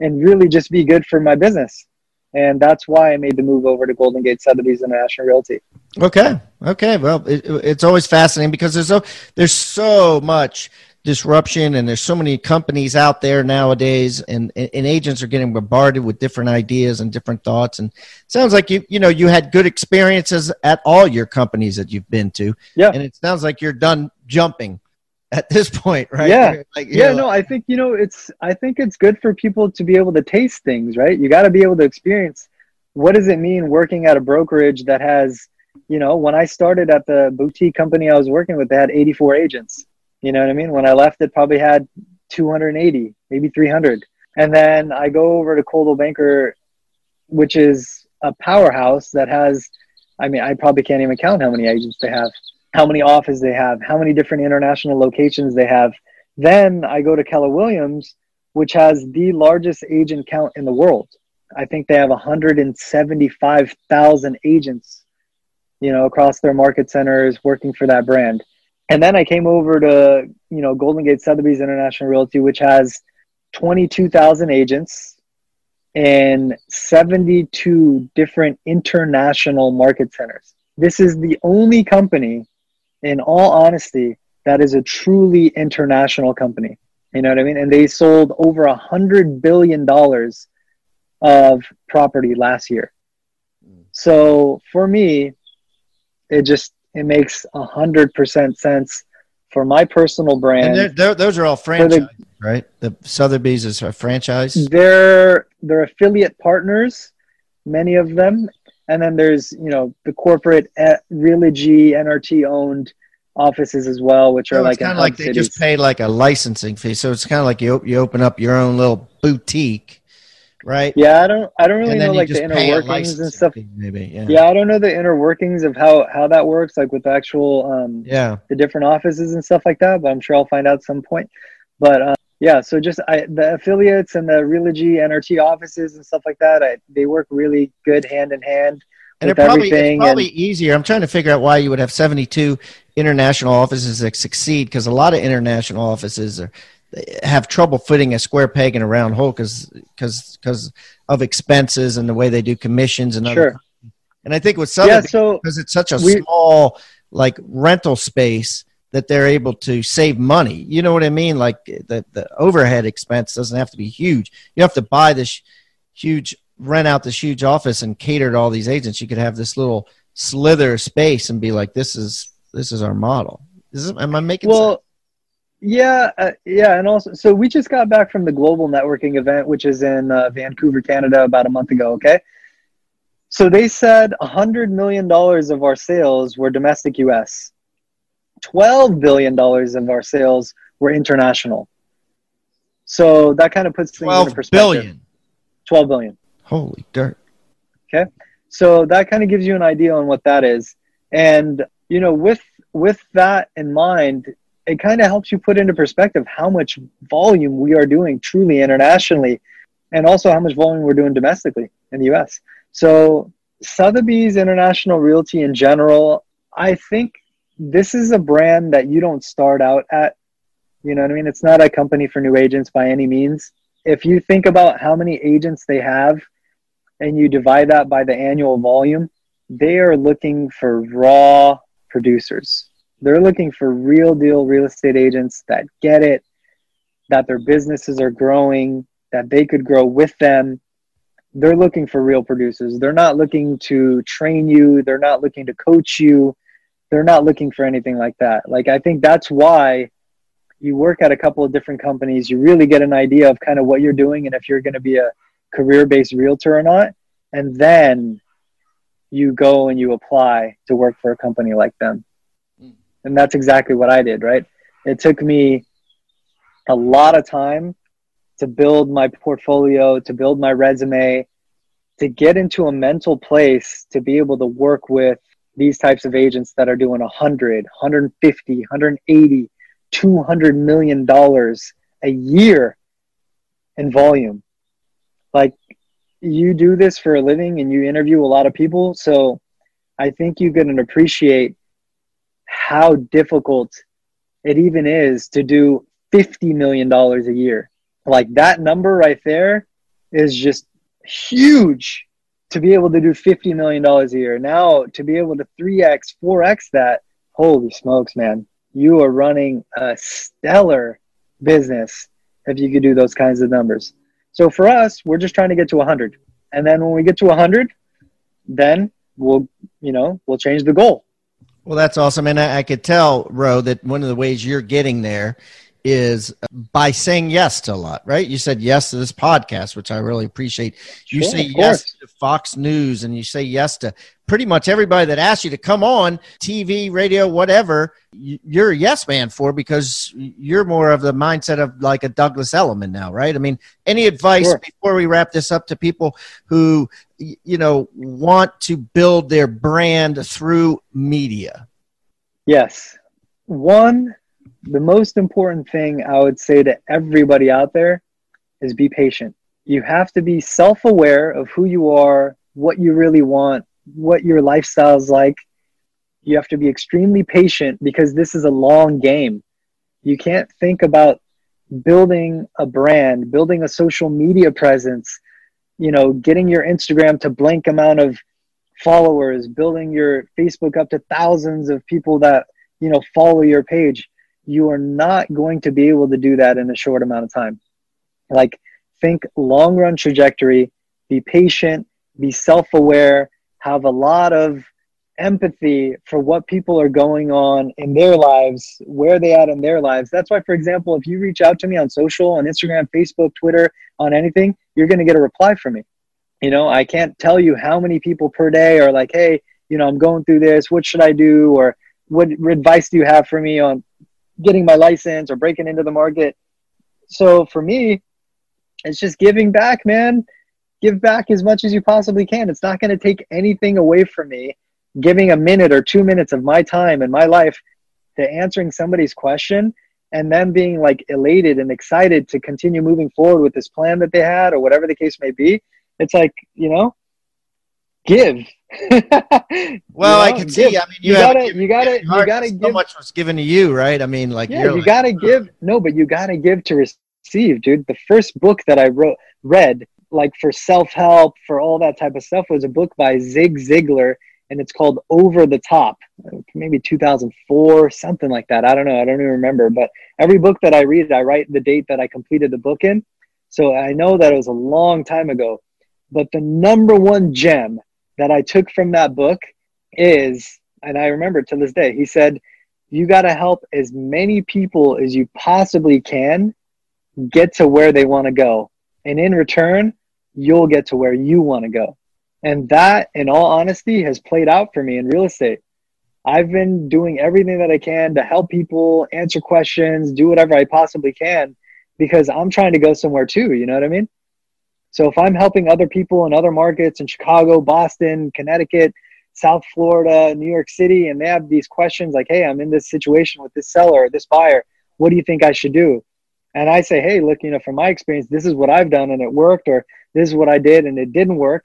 and really just be good for my business. And that's why I made the move over to Golden Gate Sotheby's International Realty. Okay. Okay. Well, it, it's always fascinating because there's so there's so much disruption and there's so many companies out there nowadays and, and, and agents are getting bombarded with different ideas and different thoughts and it sounds like you you know you had good experiences at all your companies that you've been to Yeah. and it sounds like you're done jumping at this point right? Yeah. Like, yeah you're no i think you know it's i think it's good for people to be able to taste things right? You got to be able to experience what does it mean working at a brokerage that has you know when i started at the boutique company i was working with they had 84 agents. You know what i mean? When i left it probably had 280 maybe 300 and then i go over to coldwell banker which is a powerhouse that has i mean i probably can't even count how many agents they have how many offices they have, how many different international locations they have. Then I go to Keller Williams, which has the largest agent count in the world. I think they have 175,000 agents, you know, across their market centers working for that brand. And then I came over to, you know, Golden Gate Sotheby's International Realty, which has 22,000 agents in 72 different international market centers. This is the only company in all honesty, that is a truly international company. You know what I mean? And they sold over a hundred billion dollars of property last year. Mm. So for me, it just it makes a hundred percent sense for my personal and brand. they're, they're, those are all franchise right the sotheby's is a franchise they're they're affiliate partners, many of them, and then there's you know the corporate uh, Realogy NRT owned offices as well, which are So like kind of like they cities. just pay like a licensing fee. So it's kind of like you you open up your own little boutique, right? yeah, I don't I don't really know like the inner workings and stuff. maybe. Yeah. Yeah, I don't know the inner workings of how how that works, like with the actual um, Yeah. the different offices and stuff like that. But I'm sure I'll find out at some point. But uh, yeah, so just I, the affiliates and the Realogy NRT offices and stuff like that, I, they work really good hand in hand. And it probably, it's probably and, easier. I'm trying to figure out why you would have 72 international offices that succeed because a lot of international offices are have trouble fitting a square peg in a round hole because because of expenses and the way they do commissions and other. Sure. And I think with Sotheby's, yeah, so because it's such a we, small like rental space that they're able to save money. You know what I mean? Like the the overhead expense doesn't have to be huge. You have to buy this huge rent out this huge office and cater to all these agents. You could have this little slither space and be like, "This is this is our model." Is am I making well? Sense? Yeah, uh, yeah, and also, so we just got back from the global networking event, which is in uh, Vancouver, Canada, about a month ago. Okay, so they said a hundred million dollars of our sales were domestic U.S. Twelve billion dollars of our sales were international. So that kind of puts things into perspective. Billion. Twelve billion. Holy dirt. Okay, so that kind of gives you an idea on what that is, and you know, with with that in mind, it kind of helps you put into perspective how much volume we are doing truly internationally and also how much volume we're doing domestically in the US. So, Sotheby's International Realty in general, I think this is a brand that you don't start out at. You know what I mean? It's not a company for new agents by any means. If you think about how many agents they have and you divide that by the annual volume, they are looking for raw producers they're looking for real deal real estate agents that get it, that their businesses are growing, that they could grow with them. They're looking for real producers. They're not looking to train you, they're not looking to coach you. They're not looking for anything like that. Like I think that's why you work at a couple of different companies, you really get an idea of kind of what you're doing and if you're going to be a career-based realtor or not. And then you go and you apply to work for a company like them. Hmm. And that's exactly what I did, right? It took me a lot of time to build my portfolio, to build my resume, to get into a mental place to be able to work with these types of agents that are doing 100, 150, 180, 200 million dollars a year in volume. Like you do this for a living and you interview a lot of people, so I think you can appreciate how difficult it even is to do $50 million a year. Like that number right there is just huge to be able to do $50 million a year. Now, to be able to 3x, 4x that, holy smokes, man. You are running a stellar business if you could do those kinds of numbers. So for us, we're just trying to get to 100. And then when we get to 100, then we'll, you know, we'll change the goal. Well, that's awesome. And I, I could tell, Ro, that one of the ways you're getting there is by saying yes to a lot, right? You said yes to this podcast, which I really appreciate. You sure, say yes to Fox News and you say yes to pretty much everybody that asks you to come on TV, radio, whatever. You're a yes man for because you're more of the mindset of like a Douglas Elliman now, right? I mean, any advice sure. before we wrap this up to people who, you know, want to build their brand through media? Yes. One, the most important thing I would say to everybody out there is be patient. You have to be self aware of who you are, what you really want, what your lifestyle is like. You have to be extremely patient because this is a long game. You can't think about building a brand, building a social media presence, you know, getting your Instagram to blank amount of followers, building your Facebook up to thousands of people that, you know, follow your page you are not going to be able to do that in a short amount of time. Like, think long run trajectory, be patient, be self aware, have a lot of empathy for what people are going on in their lives, where they at in their lives. That's why, for example, if you reach out to me on social, on Instagram, Facebook, Twitter, on anything, you're going to get a reply from me. You know, I can't tell you how many people per day are like, hey, you know, I'm going through this. What should I do? Or what advice do you have for me on getting my license or breaking into the market. So for me, it's just giving back, man. Give back as much as you possibly can. It's not going to take anything away from me giving a minute or two minutes of my time and my life to answering somebody's question and them being like elated and excited to continue moving forward with this plan that they had or whatever the case may be it's like you know give (laughs) well you know, i can give. see i mean you, you gotta you gotta you gotta so give much was given to you right? I mean like yeah you like, gotta give no but you gotta give to receive dude. The first book that i wrote read like for self-help for all that type of stuff was a book by zig ziglar and it's called over the top. Maybe 2004 something like that. I don't know. I don't even remember. But every book that i read i write the date that i completed the book in. So i know that it was a long time ago. But the number one gem that I took from that book is, and I remember to this day, he said, You got to help as many people as you possibly can get to where they want to go. And in return, you'll get to where you want to go. And that, in all honesty, has played out for me in real estate. I've been doing everything that I can to help people answer questions, do whatever I possibly can because I'm trying to go somewhere too. You know what I mean? So if I'm helping other people in other markets in Chicago, Boston, Connecticut, South Florida, New York City, and they have these questions like, hey, I'm in this situation with this seller or this buyer. What do you think I should do? And I say, hey, look, you know, from my experience, this is what I've done and it worked, or this is what I did and it didn't work.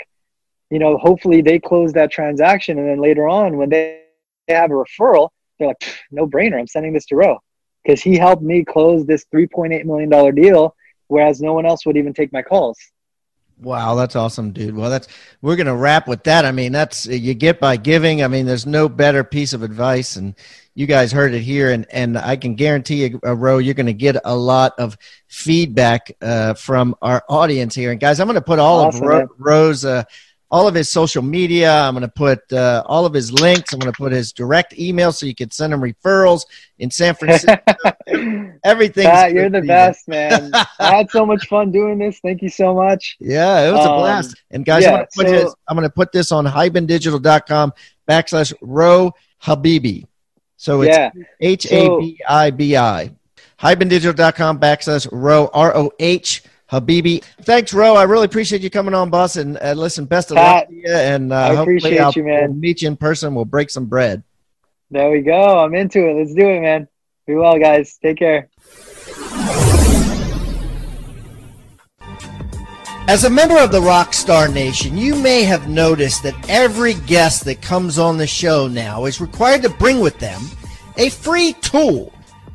You know, hopefully they close that transaction. And then later on, when they have a referral, they're like, no brainer, I'm sending this to Ro because he helped me close this $3.8 million deal, whereas no one else would even take my calls. Wow, that's awesome, dude. Well, that's we're gonna wrap with that. I mean, that's you get by giving. I mean, there's no better piece of advice, and you guys heard it here, and and I can guarantee you, uh, Ro, you're gonna get a lot of feedback uh, from our audience here. And guys, I'm gonna put all awesome, of Ro, Ro's uh, all of his social media. I'm going to put uh, all of his links. I'm going to put his direct email so you can send him referrals in San Francisco. (laughs) Everything. you're the best, man. I had so much fun doing this. Thank you so much. Yeah, it was um, a blast. And guys, yeah, I'm, going to put so, his, I'm going to put this on hibandigital.com backslash Ro Habibi. So it's H A B I B I. Hibandigital.com backslash Ro R O H Habibi. Thanks, Ro. I really appreciate you coming on, boss. And uh, listen, best of Pat, luck to you. And uh, I appreciate I'll, you, man. We'll meet you in person. We'll break some bread. There we go. I'm into it. Let's do it, man. Be well, guys. Take care. As a member of the Rockstar Nation, you may have noticed that every guest that comes on the show now is required to bring with them a free tool